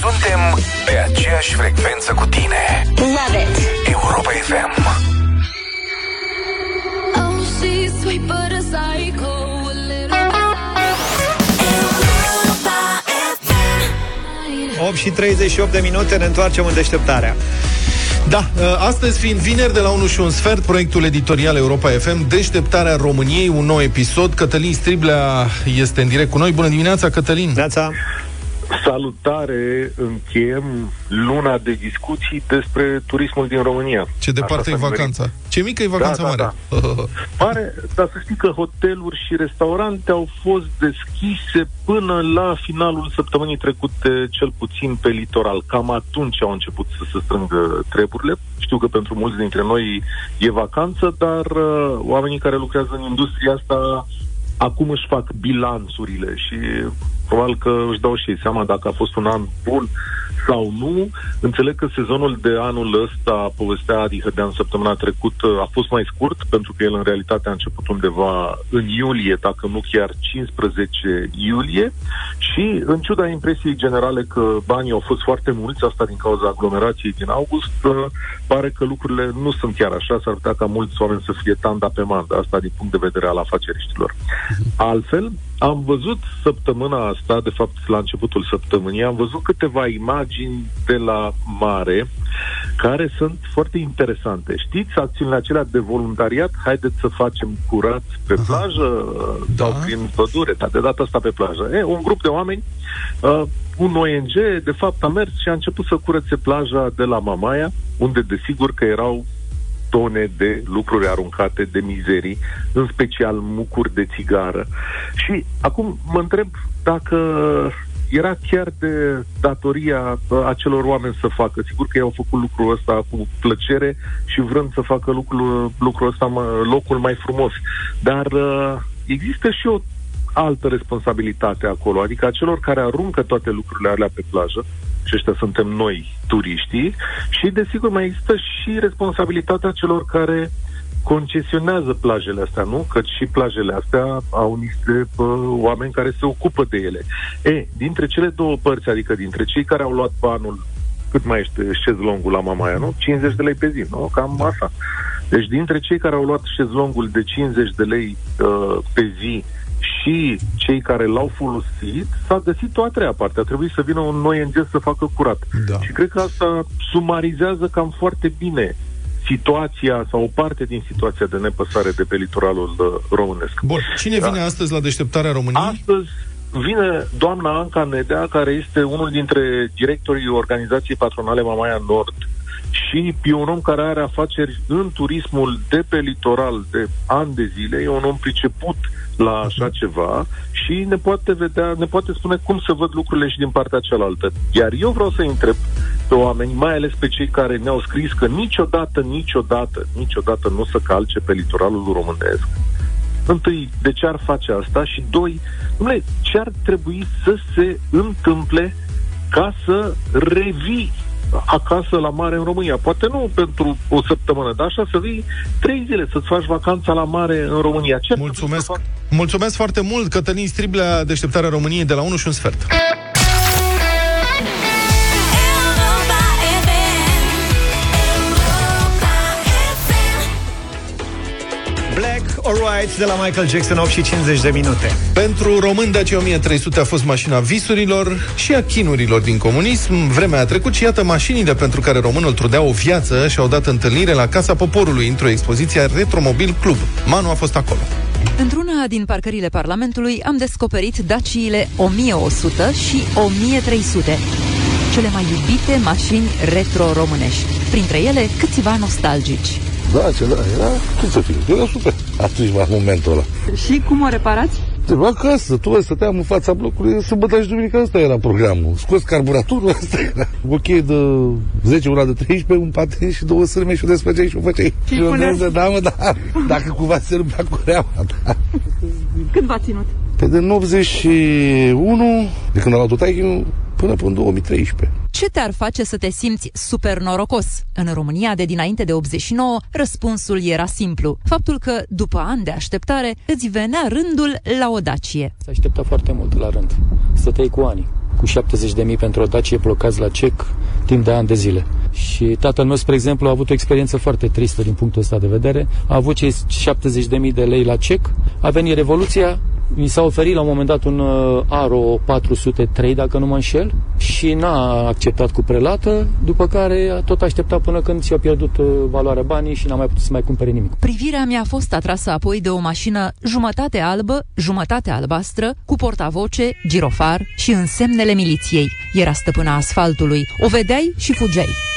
Suntem pe aceeași frecvență cu tine. Love it. Europa FM. 8 și 38 de minute, ne întoarcem în deșteptarea. Da, ă, astăzi fiind vineri de la 1 și un sfert, proiectul editorial Europa FM, Deșteptarea României, un nou episod. Cătălin Striblea este în direct cu noi. Bună dimineața, Cătălin! Neața! Salutare, încheiem luna de discuții despre turismul din România. Ce departe Așa e s-a numerit. vacanța. Ce mică e vacanța Da, da, mare. Pare, dar să știi că hoteluri și restaurante au fost deschise până la finalul săptămânii trecute, cel puțin pe litoral. Cam atunci au început să se strângă treburile. Știu că pentru mulți dintre noi e vacanță, dar uh, oamenii care lucrează în industria asta acum își fac bilanțurile și probabil că își dau și ei seama dacă a fost un an bun sau nu. Înțeleg că sezonul de anul ăsta, povestea Adi Hădean săptămâna trecută, a fost mai scurt, pentru că el în realitate a început undeva în iulie, dacă nu chiar 15 iulie, și în ciuda impresiei generale că banii au fost foarte mulți, asta din cauza aglomerației din august, uh, pare că lucrurile nu sunt chiar așa, s-ar putea ca mulți oameni să fie tanda pe mandă, asta din punct de vedere al afaceriștilor. Altfel, am văzut săptămâna asta, de fapt la începutul săptămânii, am văzut câteva imagini de la mare care sunt foarte interesante. Știți acțiunile acelea de voluntariat? Haideți să facem curat pe plajă da. sau prin pădure, dar de data asta pe plajă. E, un grup de oameni, uh, un ONG, de fapt a mers și a început să curățe plaja de la Mamaia, unde desigur că erau tone de lucruri aruncate, de mizerii, în special mucuri de țigară. Și acum mă întreb dacă era chiar de datoria uh, acelor oameni să facă. Sigur că ei au făcut lucrul ăsta cu plăcere și vrând să facă lucrul, lucrul ăsta mă, locul mai frumos. Dar uh, există și o altă responsabilitate acolo, adică a celor care aruncă toate lucrurile alea pe plajă, și ăștia suntem noi, turiștii, și desigur mai există și responsabilitatea celor care concesionează plajele astea, nu? Căci și plajele astea au niște pă, oameni care se ocupă de ele. E, dintre cele două părți, adică dintre cei care au luat banul cât mai este șezlongul la Mamaia, nu? 50 de lei pe zi, nu? Cam așa. Deci dintre cei care au luat șezlongul de 50 de lei uh, pe zi și cei care l-au folosit, s-a găsit o a treia parte. A trebuit să vină un noi înger să facă curat. Da. Și cred că asta sumarizează cam foarte bine situația sau o parte din situația de nepăsare de pe litoralul uh, românesc. Bun, cine Da. vine astăzi la deșteptarea României? Astăzi vine doamna Anca Nedea, care este unul dintre directorii organizației patronale Mamaia Nord și e un om care are afaceri în turismul de pe litoral de ani de zile, e un om priceput la așa ceva și ne poate vedea, ne poate spune cum să văd lucrurile și din partea cealaltă. Iar eu vreau să întreb pe oameni, mai ales pe cei care ne-au scris că niciodată, niciodată, niciodată nu o să calce pe litoralul românesc. Întâi, de ce ar face asta? Și doi, dom'le, ce ar trebui să se întâmple ca să revii acasă la mare în România. Poate nu pentru o săptămână, dar așa să vii trei zile să-ți faci vacanța la mare în România. Ce ar trebui să Mulțumesc. fac? Mulțumesc foarte mult, Cătălin Striblea, deșteptarea României de la 1 și un sfert. Black or White de la Michael Jackson, 8 și 50 de minute. Pentru român, Dacia 1300 a fost mașina visurilor și a chinurilor din comunism. Vremea a trecut și iată mașinile pentru care românul trudea o viață și-au dat întâlnire la Casa Poporului într-o expoziție a Retromobil Club. Manu a fost acolo. Într-una din parcările Parlamentului am descoperit Daciile 1100 și 1300, cele mai iubite mașini retro-românești. Printre ele, câțiva nostalgici. Da, ce da, era, cum să fie, era super atunci, la momentul ăla. Și cum o reparați? Trebuie acasă, tu vezi, stăteam în fața blocului, sâmbătă și duminică, asta era programul. Scos carburatorul, asta era. O cheie de 10, una de 13, un patin și două sârme și o despăceai și o făceai. Și Și o puneai- deză, da, mă, da, dacă cumva se rupea cureaua, da. Cât v-a ținut? Pe din 81, de când a luat-o taică, până până în 2013. Ce te-ar face să te simți super norocos? În România de dinainte de 89, răspunsul era simplu. Faptul că, după ani de așteptare, îți venea rândul la o Dacie. Se aștepta foarte mult la rând. Stăteai cu ani, cu 70.000 pentru o Dacie blocați la cec timp de ani de zile. Și tatăl meu, spre exemplu, a avut o experiență foarte tristă din punctul ăsta de vedere. A avut cei 70.000 de lei la cec, a venit Revoluția, mi s-a oferit la un moment dat un uh, Aro 403, dacă nu mă înșel, și n-a acceptat cu prelată, după care a tot așteptat până când și-a pierdut uh, valoarea banii și n-a mai putut să mai cumpere nimic. Privirea mi-a fost atrasă apoi de o mașină jumătate albă, jumătate albastră, cu portavoce, girofar și însemnele miliției. Era stăpâna asfaltului. O vedeai și fugeai.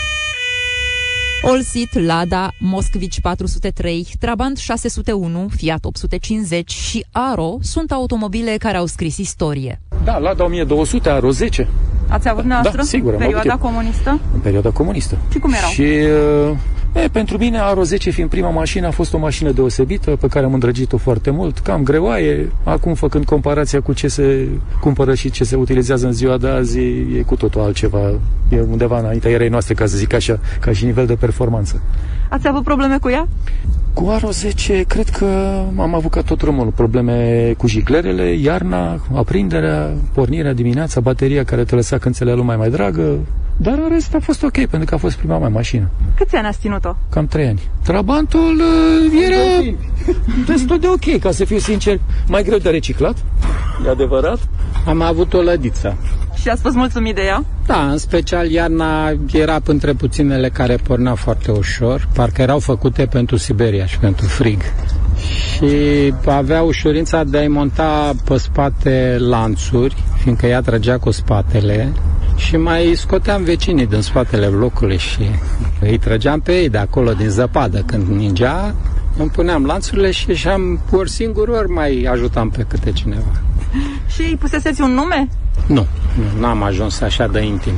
Olsit, Lada, Moscovici 403, Trabant 601, Fiat 850 și Aro sunt automobile care au scris istorie. Da, Lada 1200, Aro 10. Ați avut dumneavoastră? Da, sigur, am avut Perioada eu. comunistă? În perioada comunistă. Și cum erau? Și uh, e, pentru mine Aro 10 fiind prima mașină a fost o mașină deosebită pe care am îndrăgit-o foarte mult, cam greoaie, acum făcând comparația cu ce se cumpără și ce se utilizează în ziua de azi, e cu totul altceva, e undeva înaintea erei noastre, ca să zic așa, ca și nivel de performanță. Ați avut probleme cu ea? Cu Aro 10, cred că am avut ca tot românul. Probleme cu jiglerele, iarna, aprinderea, pornirea dimineața, bateria care te lăsa când ți lumea mai dragă, dar în rest a fost ok, pentru că a fost prima mea mașină. Câți ani ați ținut-o? Cam trei ani. Trabantul uh, era *laughs* destul de ok, ca să fiu sincer. Mai greu de reciclat, e adevărat. Am avut o lădiță. Și ați fost mulțumit de ea? Da, în special iarna era între puținele care porneau foarte ușor. Parcă erau făcute pentru Siberia și pentru frig. Și avea ușurința de a-i monta pe spate lanțuri, fiindcă ea trăgea cu spatele și mai scoteam vecinii din spatele blocului și îi trăgeam pe ei de acolo din zăpadă când ningea îmi puneam lanțurile și ieșeam ori singur, ori mai ajutam pe câte cineva. Și îi puseseți un nume? Nu, nu, n-am ajuns așa de intim.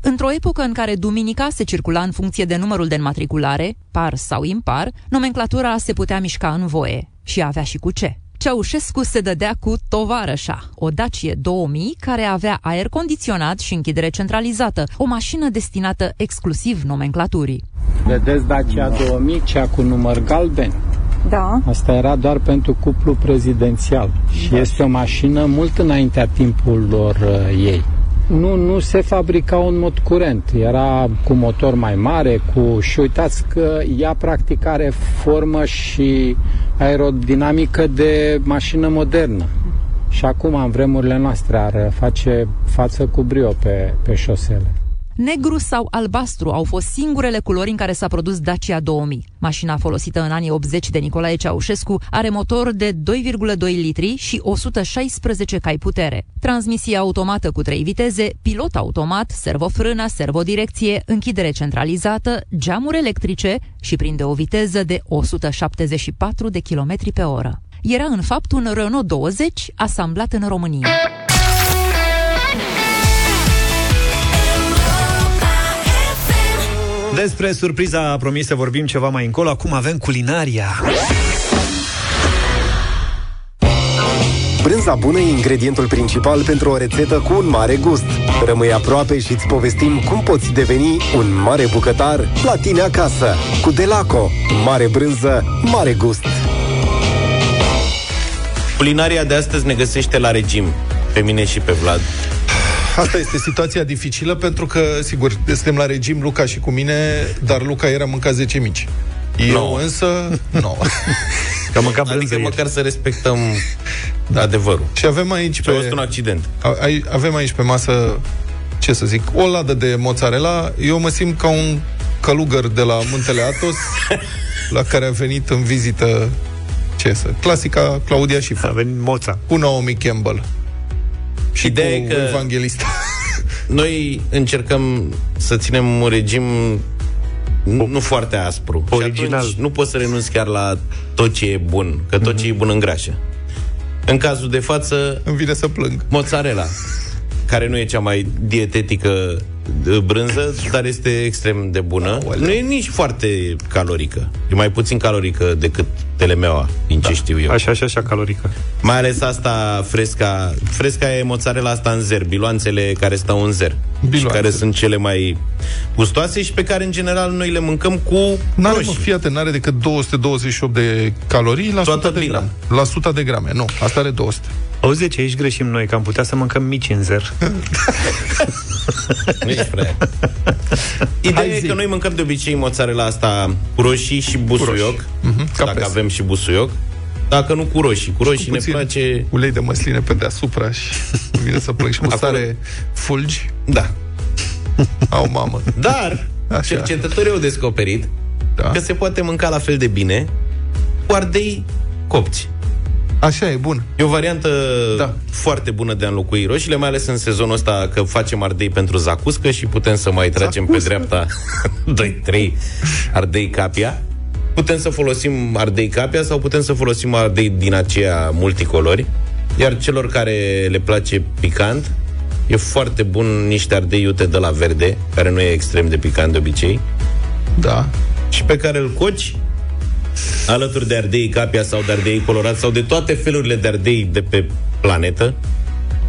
Într-o epocă în care duminica se circula în funcție de numărul de înmatriculare, par sau impar, nomenclatura se putea mișca în voie și avea și cu ce. Ceaușescu se dădea cu tovarășa, o Dacie 2000 care avea aer condiționat și închidere centralizată, o mașină destinată exclusiv nomenclaturii. Vedeți Dacia 2000, cea cu număr galben? Da. Asta era doar pentru cuplu prezidențial și Da. este o mașină mult înaintea timpului uh, ei. Nu, nu se fabrica în mod curent. Era cu motor mai mare, cu și uitați că ea practic are formă și aerodinamică de mașină modernă. Și acum, în vremurile noastre, ar face față cu brio pe, pe șosele. Negru sau albastru au fost singurele culori în care s-a produs Dacia 2000. Mașina folosită în anii 80 de Nicolae Ceaușescu are motor de 2,2 litri și 116 cai putere. Transmisie automată cu 3 viteze, pilot automat, servofrână, servodirecție, închidere centralizată, geamuri electrice și prinde o viteză de 174 de km pe oră. Era în fapt un Renault 20 asamblat în România. Despre surpriza promisă vorbim ceva mai încolo. Acum avem culinaria. Brânza bună e ingredientul principal pentru o rețetă cu un mare gust. Rămâi aproape și îți povestim cum poți deveni un mare bucătar la tine acasă. Cu Delaco. Mare brânză, mare gust. Culinaria de astăzi ne găsește la regim, pe mine și pe Vlad. Asta este situația dificilă pentru că, sigur, suntem la regim Luca și cu mine, dar Luca era mâncat 10 mici. Eu Nouă. însă, nu. *laughs* Că mâncat Adică măcar să respectăm adevărul. Și avem aici Și pe... a fost un accident. A- ai- avem aici pe masă, ce să zic, o ladă de mozzarella. Eu mă simt ca un călugăr de la Muntele Atos, *laughs* la care a venit în vizită, ce să, clasica Claudia Schiffer. A venit moța. Cu Naomi Campbell. Și Ideea cu e că- evanghelista. *laughs* Noi încercăm să ținem un regim nu, nu foarte aspru. Original. Și atunci nu poți să renunți chiar la tot ce e bun, că tot ce e bun îngrașă. În cazul de față... Îmi vine să plâng. Mozzarella, *laughs* care nu e cea mai dietetică uh, brânză, dar este extrem de bună. Nu e nici foarte calorică. E mai puțin calorică decât telemeaua, din ce știu eu. Așa, așa, așa, calorică. Mai ales asta fresca. Fresca e mozzarella asta în zer, biloanțele care stau în zer. Biloanțe. Și care sunt cele mai gustoase și pe care în general noi le mâncăm cu N-are, roșii. mă, fii atent, n-are decât 228 de calorii la Toată 100 de bila. grame. La 100 de grame, nu. Asta are 200. Auzi, de ce aici greșim noi? Că am putea să mâncăm mici în zer. *laughs* Nu ești prea. *laughs* Ideea Hai e zi. că noi mâncăm de obicei mozzarella asta cu roșii și busuioc. Mhm, ca dacă pes. avem și busuioc. Dacă nu cu roșii. Cu roșii ne puțin place... ulei de măsline pe deasupra și îmi vine să plâng și cu Acolo- sare fulgi. Da. Au mamă. Dar Așa. cercetătorii au descoperit Da. că se poate mânca la fel de bine cu ardei copți. Așa e, bun. E o variantă Da. da. foarte bună de a înlocui roșiile, mai ales în sezonul ăsta că facem ardei pentru zacuscă și putem să mai tragem pe dreapta *laughs* 2-3 ardei capia. Putem să folosim ardei capia sau putem să folosim ardei din aceea multicolori. Iar celor care le place picant, e foarte bun niște ardei iute de la verde, care nu e extrem de picant de obicei, Da. și pe care îl coci alături de ardei capia sau de ardei colorați sau de toate felurile de ardei de pe planetă,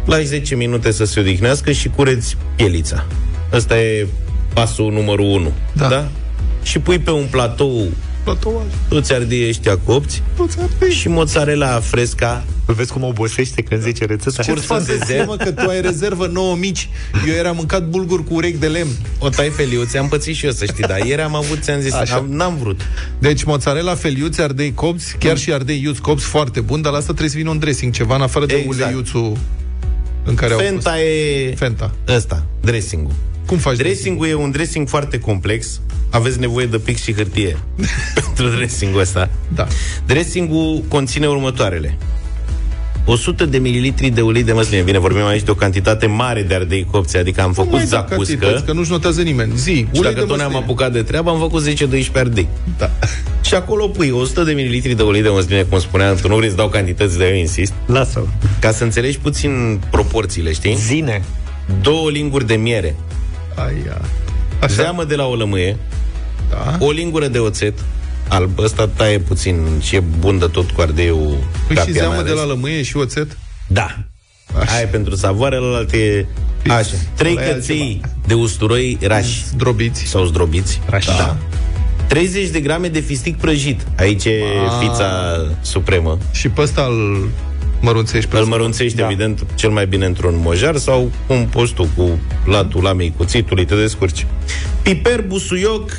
lași 10 minute să se odihnească și cureți pielița. Ăsta e pasul numărul 1. Da. da? Și pui pe un platou Platoaj. toți ardei ăștia copți Toți ardei. și mozzarella fresca Îl vezi cum obosește când zice rețeta? Ce Curs în faci dezer. mă, că tu ai rezervă 9 mici. Eu eram mâncat bulgur cu urechi de lemn. o tai feliuțe, am pățit și eu să știi, dar ieri am avut, ți-am zis, Așa. am, n-am vrut. Deci mozzarella, feliuțe, ardei copți, chiar și ardei iuți copți, foarte bun, dar la asta trebuie să vină un dressing, ceva în afară de Exact. uleiuțul în care au Fenta e fost. Fenta. ăsta, dressing-ul. Cum faci Dressing-ul e un dressing foarte complex. Aveți nevoie de pix și hârtie *laughs* pentru dressing-ul ăsta. Da. Dressing-ul conține următoarele. 100 de mililitri de ulei de măsline. Bine, vorbim aici de o cantitate mare de ardei copți, adică am făcut mai da zacuscă. cantități, că nu-și notează nimeni. Zi, Și ulei dacă de tot ne-am măsline. apucat de treabă, am făcut 10-12 ardei. Da. *laughs* Și acolo pui 100 de mililitri de ulei de măsline, cum spuneam, tu nu vrei să dau cantități, de eu insist. Lasă-l. Ca să înțelegi puțin proporțiile, știi? Zine. Două linguri de miere, Aia. Așa. zeamă de la o lămâie, Da. o lingură de oțet, alb, ăsta taie puțin și e bun de tot cu ardeiul Păi și capia mai zeamă de ales. la lămâie și oțet? Da. Așa. Aia e pentru savoare, ălalt e... Așa. Trei ăla e căței de usturoi rași. Zdrobiți. Sau zdrobiți. Rași. Da. 30 de grame de fistic prăjit. Aici e Ah. fița supremă. Și pe ăsta îl mărunțești pe Îl ăsta. mărunțești, Da. da. evident, cel mai bine într-un mojar sau cum poți tu, cu latul lamei cuțitului, te descurci. Piper, busuioc,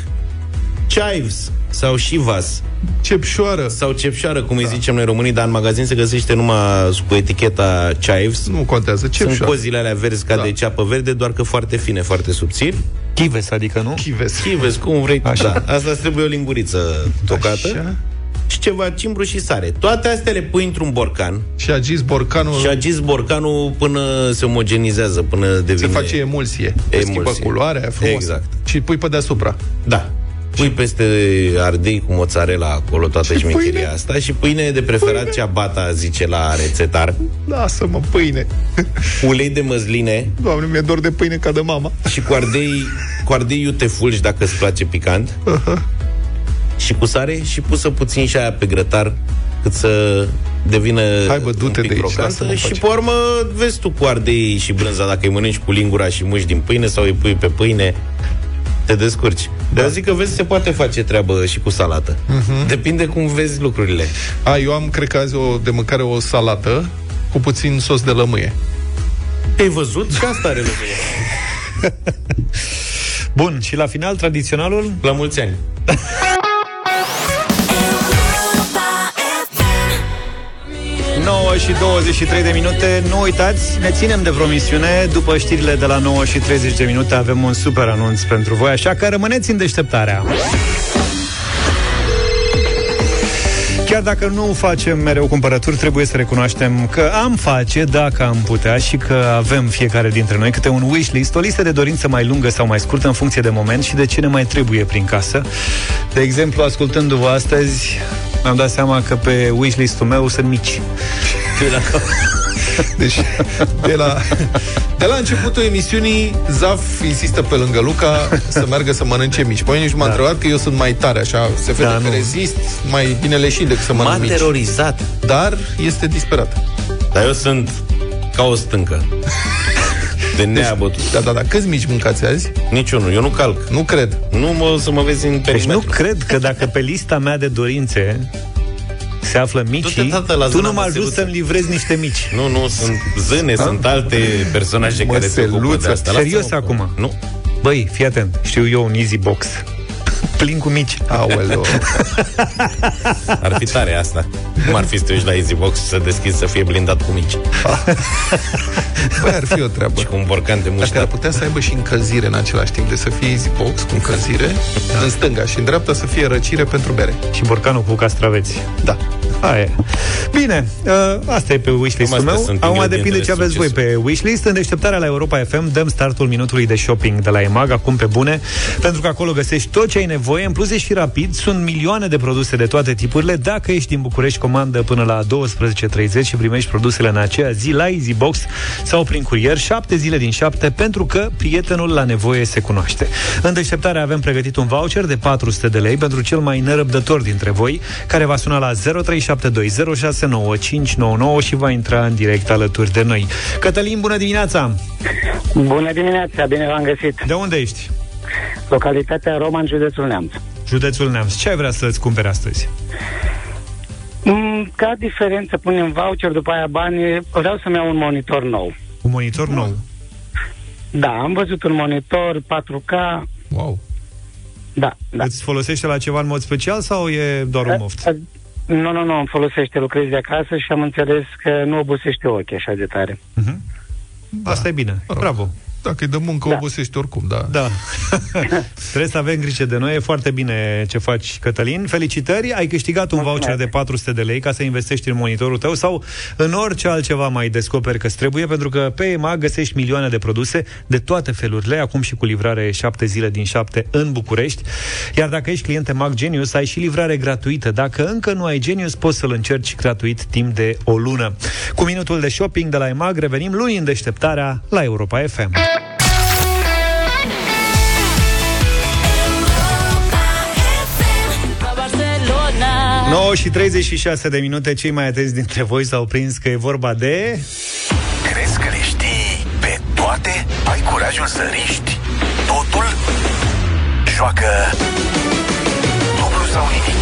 chives sau shivas. Cepșoară. Sau cepșoară, cum da. îi zicem noi românii, dar în magazin se găsește numai cu eticheta chives. Nu contează, Sunt cepșoară. cozile alea verzi ca Da. da. de ceapă verde, doar că foarte fine, foarte subțiri. Chives, adică nu? Chives. Chives, cum vrei. Așa. Da. Asta îți trebuie o linguriță tocată. Așa. Și ceva cimbru și sare. Toate astea le pui într-un borcan. Și agis borcanul Și agis borcanul până se omogenizează, până devine... se face emulsie. Se schimbă Emulsie. culoarea frumos. Exact. Și pui pe deasupra. Da. Pui peste ardei cu mozzarella acolo toată Și șmecheria pâine. asta și pâine de preferat Pâine. ciabata, zice la rețetar. Lasă-mă, pâine. *laughs* Ulei de măsline Doamne, mi-e dor de pâine ca de mama. și cu ardei, cu ardei iute fulgi dacă îți place picant. Și cu sare și pusă puțin și aia pe grătar cât să devină Hai, bă, du-te un pic de aici, crocantă lasă-mă și pace. pe urmă vezi tu cu ardei și brânza dacă îi mănânci cu lingura și muși din pâine sau îi pui pe pâine te descurci. Da. Dar zic că vezi, se poate face treabă și cu salată. Mhm. Depinde cum vezi lucrurile. A, eu am, cred că azi, o, de mâncare o salată cu puțin sos de lămâie. Ai văzut? Și asta are lămâie. *laughs* Bun, și la final, tradiționalul? La mulți ani. *laughs* 9 și 23 de minute. Nu uitați, ne ținem de promisiune După știrile de la 9 și 30 de minute Avem un super anunț pentru voi Așa că rămâneți în deșteptarea. Chiar dacă nu facem mereu cumpărături, trebuie să recunoaștem că am face dacă am putea și că avem fiecare dintre noi câte un wishlist, o listă de dorință mai lungă sau mai scurtă în funcție de moment și de ce ne mai trebuie prin casă. De exemplu, ascultându-vă astăzi, mi-am dat seama că pe wishlist-ul meu sunt mici. Deci, de la, de la începutul emisiunii, Zaf insistă pe lângă Luca să meargă să mănânce mici. Păi nici m-a Da. întrebat că eu sunt mai tare, așa, se vede Da, că nu. rezist mai bine leșin decât să M-a mănânc mici. terorizat. Dar este disperat. Dar eu sunt ca o stâncă. De neabătut. Da, da, da. Câți mici mâncați azi? Niciunul. Eu nu calc. Nu cred. Nu mă să mă vezi în Deci perimetru. nu cred că dacă pe lista mea de dorințe se află micii, Du-te, tată, la tu zona nu mă ajut măseluță. să-mi livrezi niște mici. Nu, nu, sunt zâne, sunt alte personaje care se ocupă de Măseluță. asta. Serios Lasă-mă. acum. Nu. Băi, fii atent, știu eu un easy box plin cu mici. Aoleo. *laughs* Ar fi tare asta. Cum ar fi să te uiți la EasyBox și să deschizi să fie blindat cu mici? *laughs* Băi, ar fi o treabă. Și cu un borcan de Dacă ar muștar. putea să aibă și încălzire în același timp, de să fie easy box cu încălzire, în stânga și în dreapta să fie răcire pentru bere. Și borcanul cu castraveți. Da. Aia e. Bine, uh, asta e pe wishlist-ul Cam astea meu. sunt Acum depinde ingredientele ce aveți voi succesului. pe wishlist. În deșteptarea la Europa FM dăm startul minutului de shopping de la EMAG, acum pe bune, pentru că acolo găsești tot ce ai nevoie. În plus, ești și rapid. Sunt milioane de produse de toate tipurile. Dacă ești din București, comandă până la 12.30 și primești produsele în aceea zi la EasyBox sau prin curier, 7 zile din 7, pentru că prietenul la nevoie se cunoaște. În deșteptare avem pregătit un voucher de 400 de lei pentru cel mai nerăbdător dintre voi, care va suna la 0372069599 și va intra în direct alături de noi. Cătălin, bună dimineața! Bună dimineața, bine v-am găsit. De unde ești? Localitatea Roman, județul Neamț. Județul Neamț. Ce ai vrea să-ți cumperi astăzi? Mm, Ca diferență punem voucher, după aia bani, vreau să-mi iau un monitor nou. Un monitor nou. Da, am văzut un monitor 4K. Wow. Da, da. Îți folosește la ceva în mod special sau e doar un moft? A- a- Nu, nu, nu, îmi folosește, lucrez de acasă și am înțeles că nu obosește ochii așa de tare. Asta e bine. Bravo. Dacă îi dă muncă, da. obosești oricum, da. Da. *laughs* Trebuie să avem grijă de noi. E foarte bine ce faci, Cătălin. Felicitări! Ai câștigat un voucher de 400 de lei ca să investești în monitorul tău sau în orice altceva mai descoperi că trebuie, pentru că pe EMAG găsești milioane de produse de toate felurile, acum și cu livrare 7 zile din 7 în București. Iar dacă ești client EMAG Genius, ai și livrare gratuită. Dacă încă nu ai Genius, poți să-l încerci gratuit timp de o lună. Cu minutul de shopping de la EMAG revenim luni în deșteptarea la Europa FM. 9 și 36 de minute, cei mai atenți dintre voi s-au prins că e vorba de... Crezi că le știi pe toate? Ai curajul să riști totul? Joacă dublu sau nimic.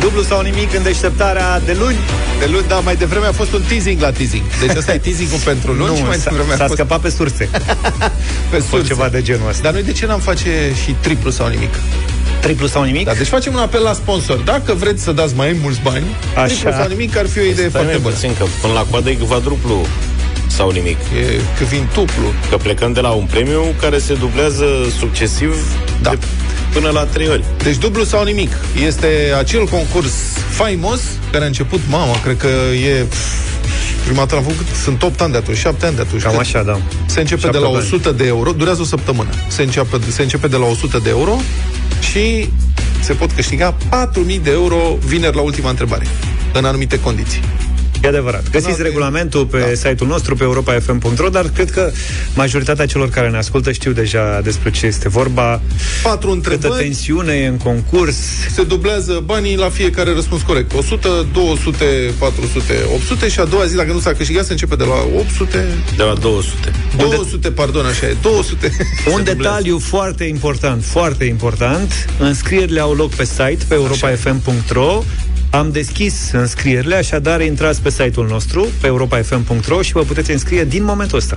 Dublu sau nimic în deșteptarea de luni. De luni, da, mai devreme a fost un teasing la teasing. Deci asta e teasing *laughs* pentru luni Nu, și mai s-a, devreme a s-a fost... scăpat pe surse. *laughs* pe Fost ceva de genul ăsta. Dar noi de ce n-am face și triplu sau nimic? Triplu sau nimic? Da, deci facem un apel la sponsor. Dacă vreți să dați mai mulți bani, Așa. triplu sau nimic ar fi o idee Stai foarte mai bună. puțin, că până la coadă e quadruplu sau nimic. E că vin tuplu. Că plecăm de la un premiu care se dublează succesiv Da. de până la trei ori. Deci dublu sau nimic. Este acel concurs faimos care a început, mama, cred că e Prima dată l-am făcut, sunt 8 ani de atunci, 7 ani de atunci. Cam cred. așa, da. Se începe Șapte de la ani. 100 de euro, durează o săptămână. Se începe, se începe de la 100 de euro și se pot câștiga 4.000 de euro vineri la ultima întrebare, în anumite condiții. E adevărat. Găsiți Da, regulamentul pe da. site-ul nostru, pe europafm.ro, dar cred că majoritatea celor care ne ascultă știu deja despre ce este vorba. Patru Câtă întrebări, tensiune e în concurs. se dublează banii la fiecare răspuns corect. 100, 200, 400, 800 și a doua zi, dacă nu s-a câștigat, se începe de la 800, De la 200. 200, pardon, așa e, 200. Un *laughs* detaliu foarte important, foarte important. Înscrierile au loc pe site, pe europafm.ro. Am deschis înscrierile, așadar intrați pe site-ul nostru, pe europafm.ro și vă puteți înscrie din momentul ăsta.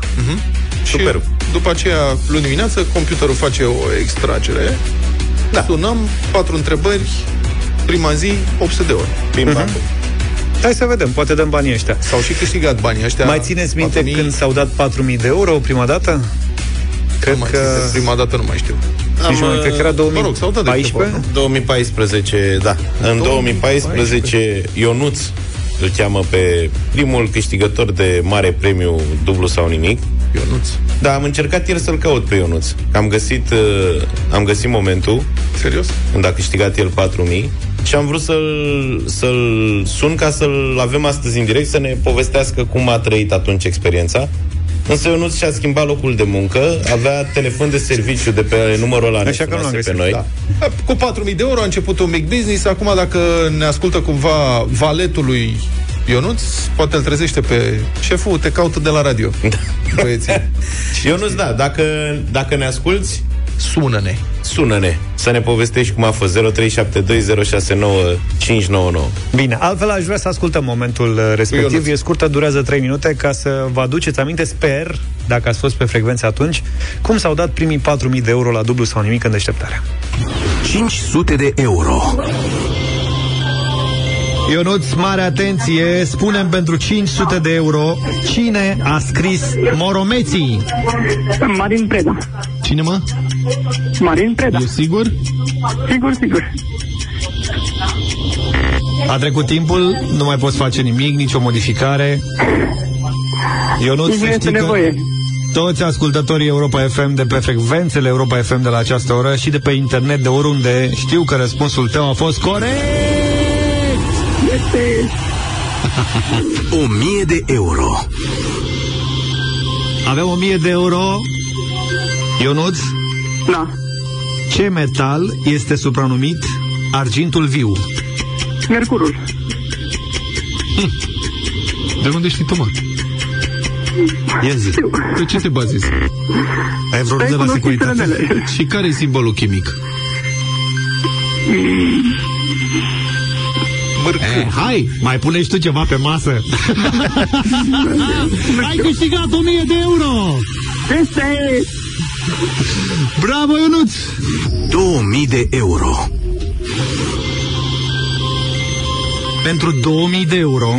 Super. Și după aceea, luni dimineață, computerul face o extragere. Da. Sunăm, patru întrebări, prima zi, 800 de euro. Bim, bam. Hai să vedem, poate dăm banii ăștia. S-au și câștigat banii ăștia. Mai țineți minte 4.000? când s-au dat 4.000 de euro prima dată? Cred Nu mai că... țin, prima dată nu mai știu. Nici nu, cred că era Mă rog, s-au dat de 2014? câteva, 2014, da. În 2014, Ionuț îl cheamă pe primul câștigător de mare premiu dublu sau nimic. Ionuț. Da, am încercat ieri să-l caut pe Ionuț. Am găsit, uh, am găsit momentul Serios? când a câștigat el 4.000 și am vrut să-l, să-l sun ca să-l avem astăzi în direct, să ne povestească cum a trăit atunci experiența. Însă Ionuț și-a schimbat locul de muncă, avea telefon de serviciu de pe numărul ăla, ne Așa că nu sunase l-am pe găsit, noi. Da. Cu 4.000 de euro a început un mic business. Acum, dacă ne ascultă cumva valetul lui Ionuț, poate îl trezește pe șeful, te caută de la radio. Băieții. *laughs* Ionuț, da, dacă, dacă ne asculți, Sună-ne. Sună-ne să ne povestești cum a fost 0372069599. Bine, altfel aș vrea să ascultăm momentul uh, respectiv. Ionuț. E scurtă, durează 3 minute ca să vă aduceți aminte, sper, dacă ați fost pe frecvență atunci, cum s-au dat primii 4.000 de euro la dublu sau nimic în deșteptarea. 500 de euro. Ionuț, mare atenție, spunem pentru 500 de euro cine a scris Moromeții. Marin Preda. Cine mă? Marin Preda. E sigur? Sigur, sigur. A trecut timpul, nu mai poți face nimic, nicio modificare. Ionuț, Nici nu să este știi că nevoie. toți ascultătorii Europa FM de pe frecvențele Europa FM de la această oră și de pe internet de oriunde știu că răspunsul tău a fost corect! *laughs* Este... 1000 de euro. Avem 1000 de euro. Ionuț, Da. ce metal este supranumit argintul viu? Mercurul. De unde știi tu, mă? Ia zi. Pe ce te bazezi? Ai vreo Stai rudă la cunoștințele securitate? mele. Și care e simbolul chimic? Eh, hai, mai pune și tu ceva pe masă. *laughs* Ai câștigat 1000 de euro! Este... Bravo, Ionuț! 2000 de euro. Pentru 2000 de euro,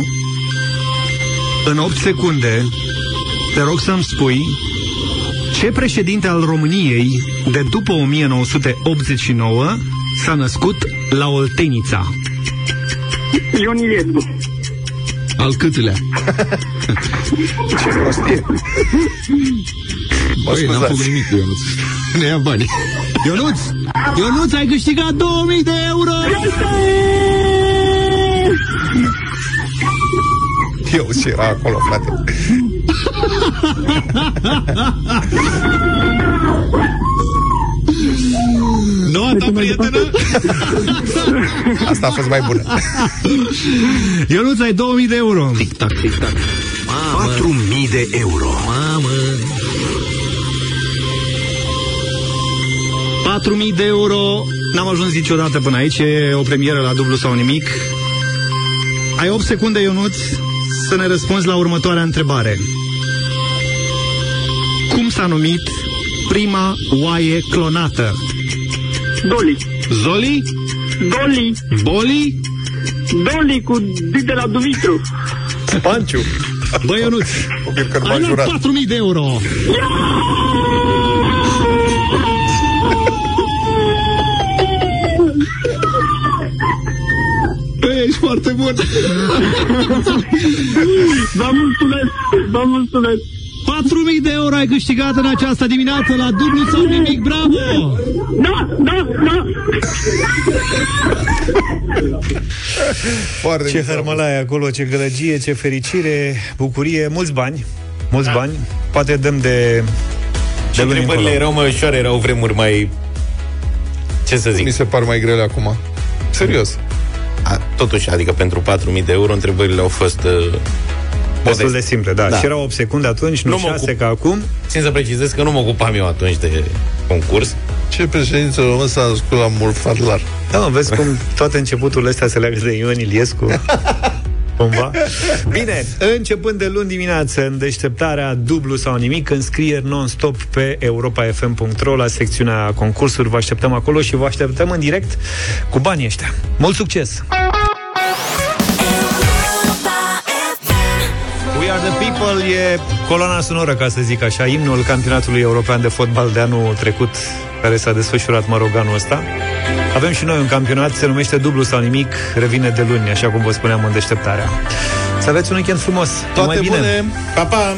în 8 secunde, te rog să-mi spui ce președinte al României de după 1989 s-a născut la Oltenița? Ion Iliescu. Al câtelea? Ce prostie. Băi, n-am făcut nimic cu Ionuț. Ne ia banii. Ionuț! Ionuț, ai câștigat 2000 de euro! Eu ce era acolo, frate. *laughs* Noua ta prietenă? Asta a fost mai bună. Ionuț, ai 2000 de euro. Tic-tac, tic-tac. 4.000 de euro. Mamă. 4000 de euro. N-am ajuns niciodată până aici. E o premieră la dublu sau nimic. Ai 8 secunde, Ionuț, să ne răspunzi la următoarea întrebare. Cum s-a numit prima oaie clonată? Doli. Zoli? Doli. Boli? Doli cu D de la Dumitru. Panciu. Băi, Ionuț, Probabil că ai m-a luat jurat. 4000 de euro. *laughs* Băi, ești foarte bun. Vă mulțumesc. Vă mulțumesc. 4000 de euro ai câștigat în această dimineață la dublu sau nimic, bravo! Da, da, da. Foarte Ce hărmălaie acolo, ce gălăgie, ce fericire, bucurie, mulți bani, mulți bani. Poate dăm de... Și luni întrebările încolo. erau mai ușoare, erau vremuri mai... Ce să zic? Mi se par mai grele acum. Serios. A, totuși, adică pentru 4.000 de euro, întrebările au fost... Uh, Destul de simple, da. Da. Și erau 8 secunde atunci, nu, Nu mă 6 ocup. ca acum. Țin să precizez că nu mă ocupam eu atunci de concurs. Ce președinte român s-a născut la Mulfadlar? Da, mă, vezi cum toate începuturile astea se leagă de Ion Iliescu. *laughs* Cumva. Bine, începând de luni dimineață în deșteptarea dublu sau nimic, înscrieri non-stop pe europafm.ro la secțiunea concursuri. Vă așteptăm acolo și vă așteptăm în direct cu banii ăștia. Mult succes! Are the people e coloana sonoră, ca să zic așa, imnul campionatului european de fotbal de anul trecut, care s-a desfășurat, mă rog, anul ăsta. Avem și noi un campionat, se numește dublu sau nimic, revine de luni, așa cum vă spuneam în deșteptarea. Să aveți un weekend frumos! Toate Numai bine! bune! Pa, pa!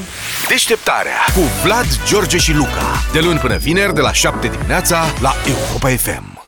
Deșteptarea cu Vlad, George și Luca. De luni până vineri, de la 7 dimineața, la Europa FM.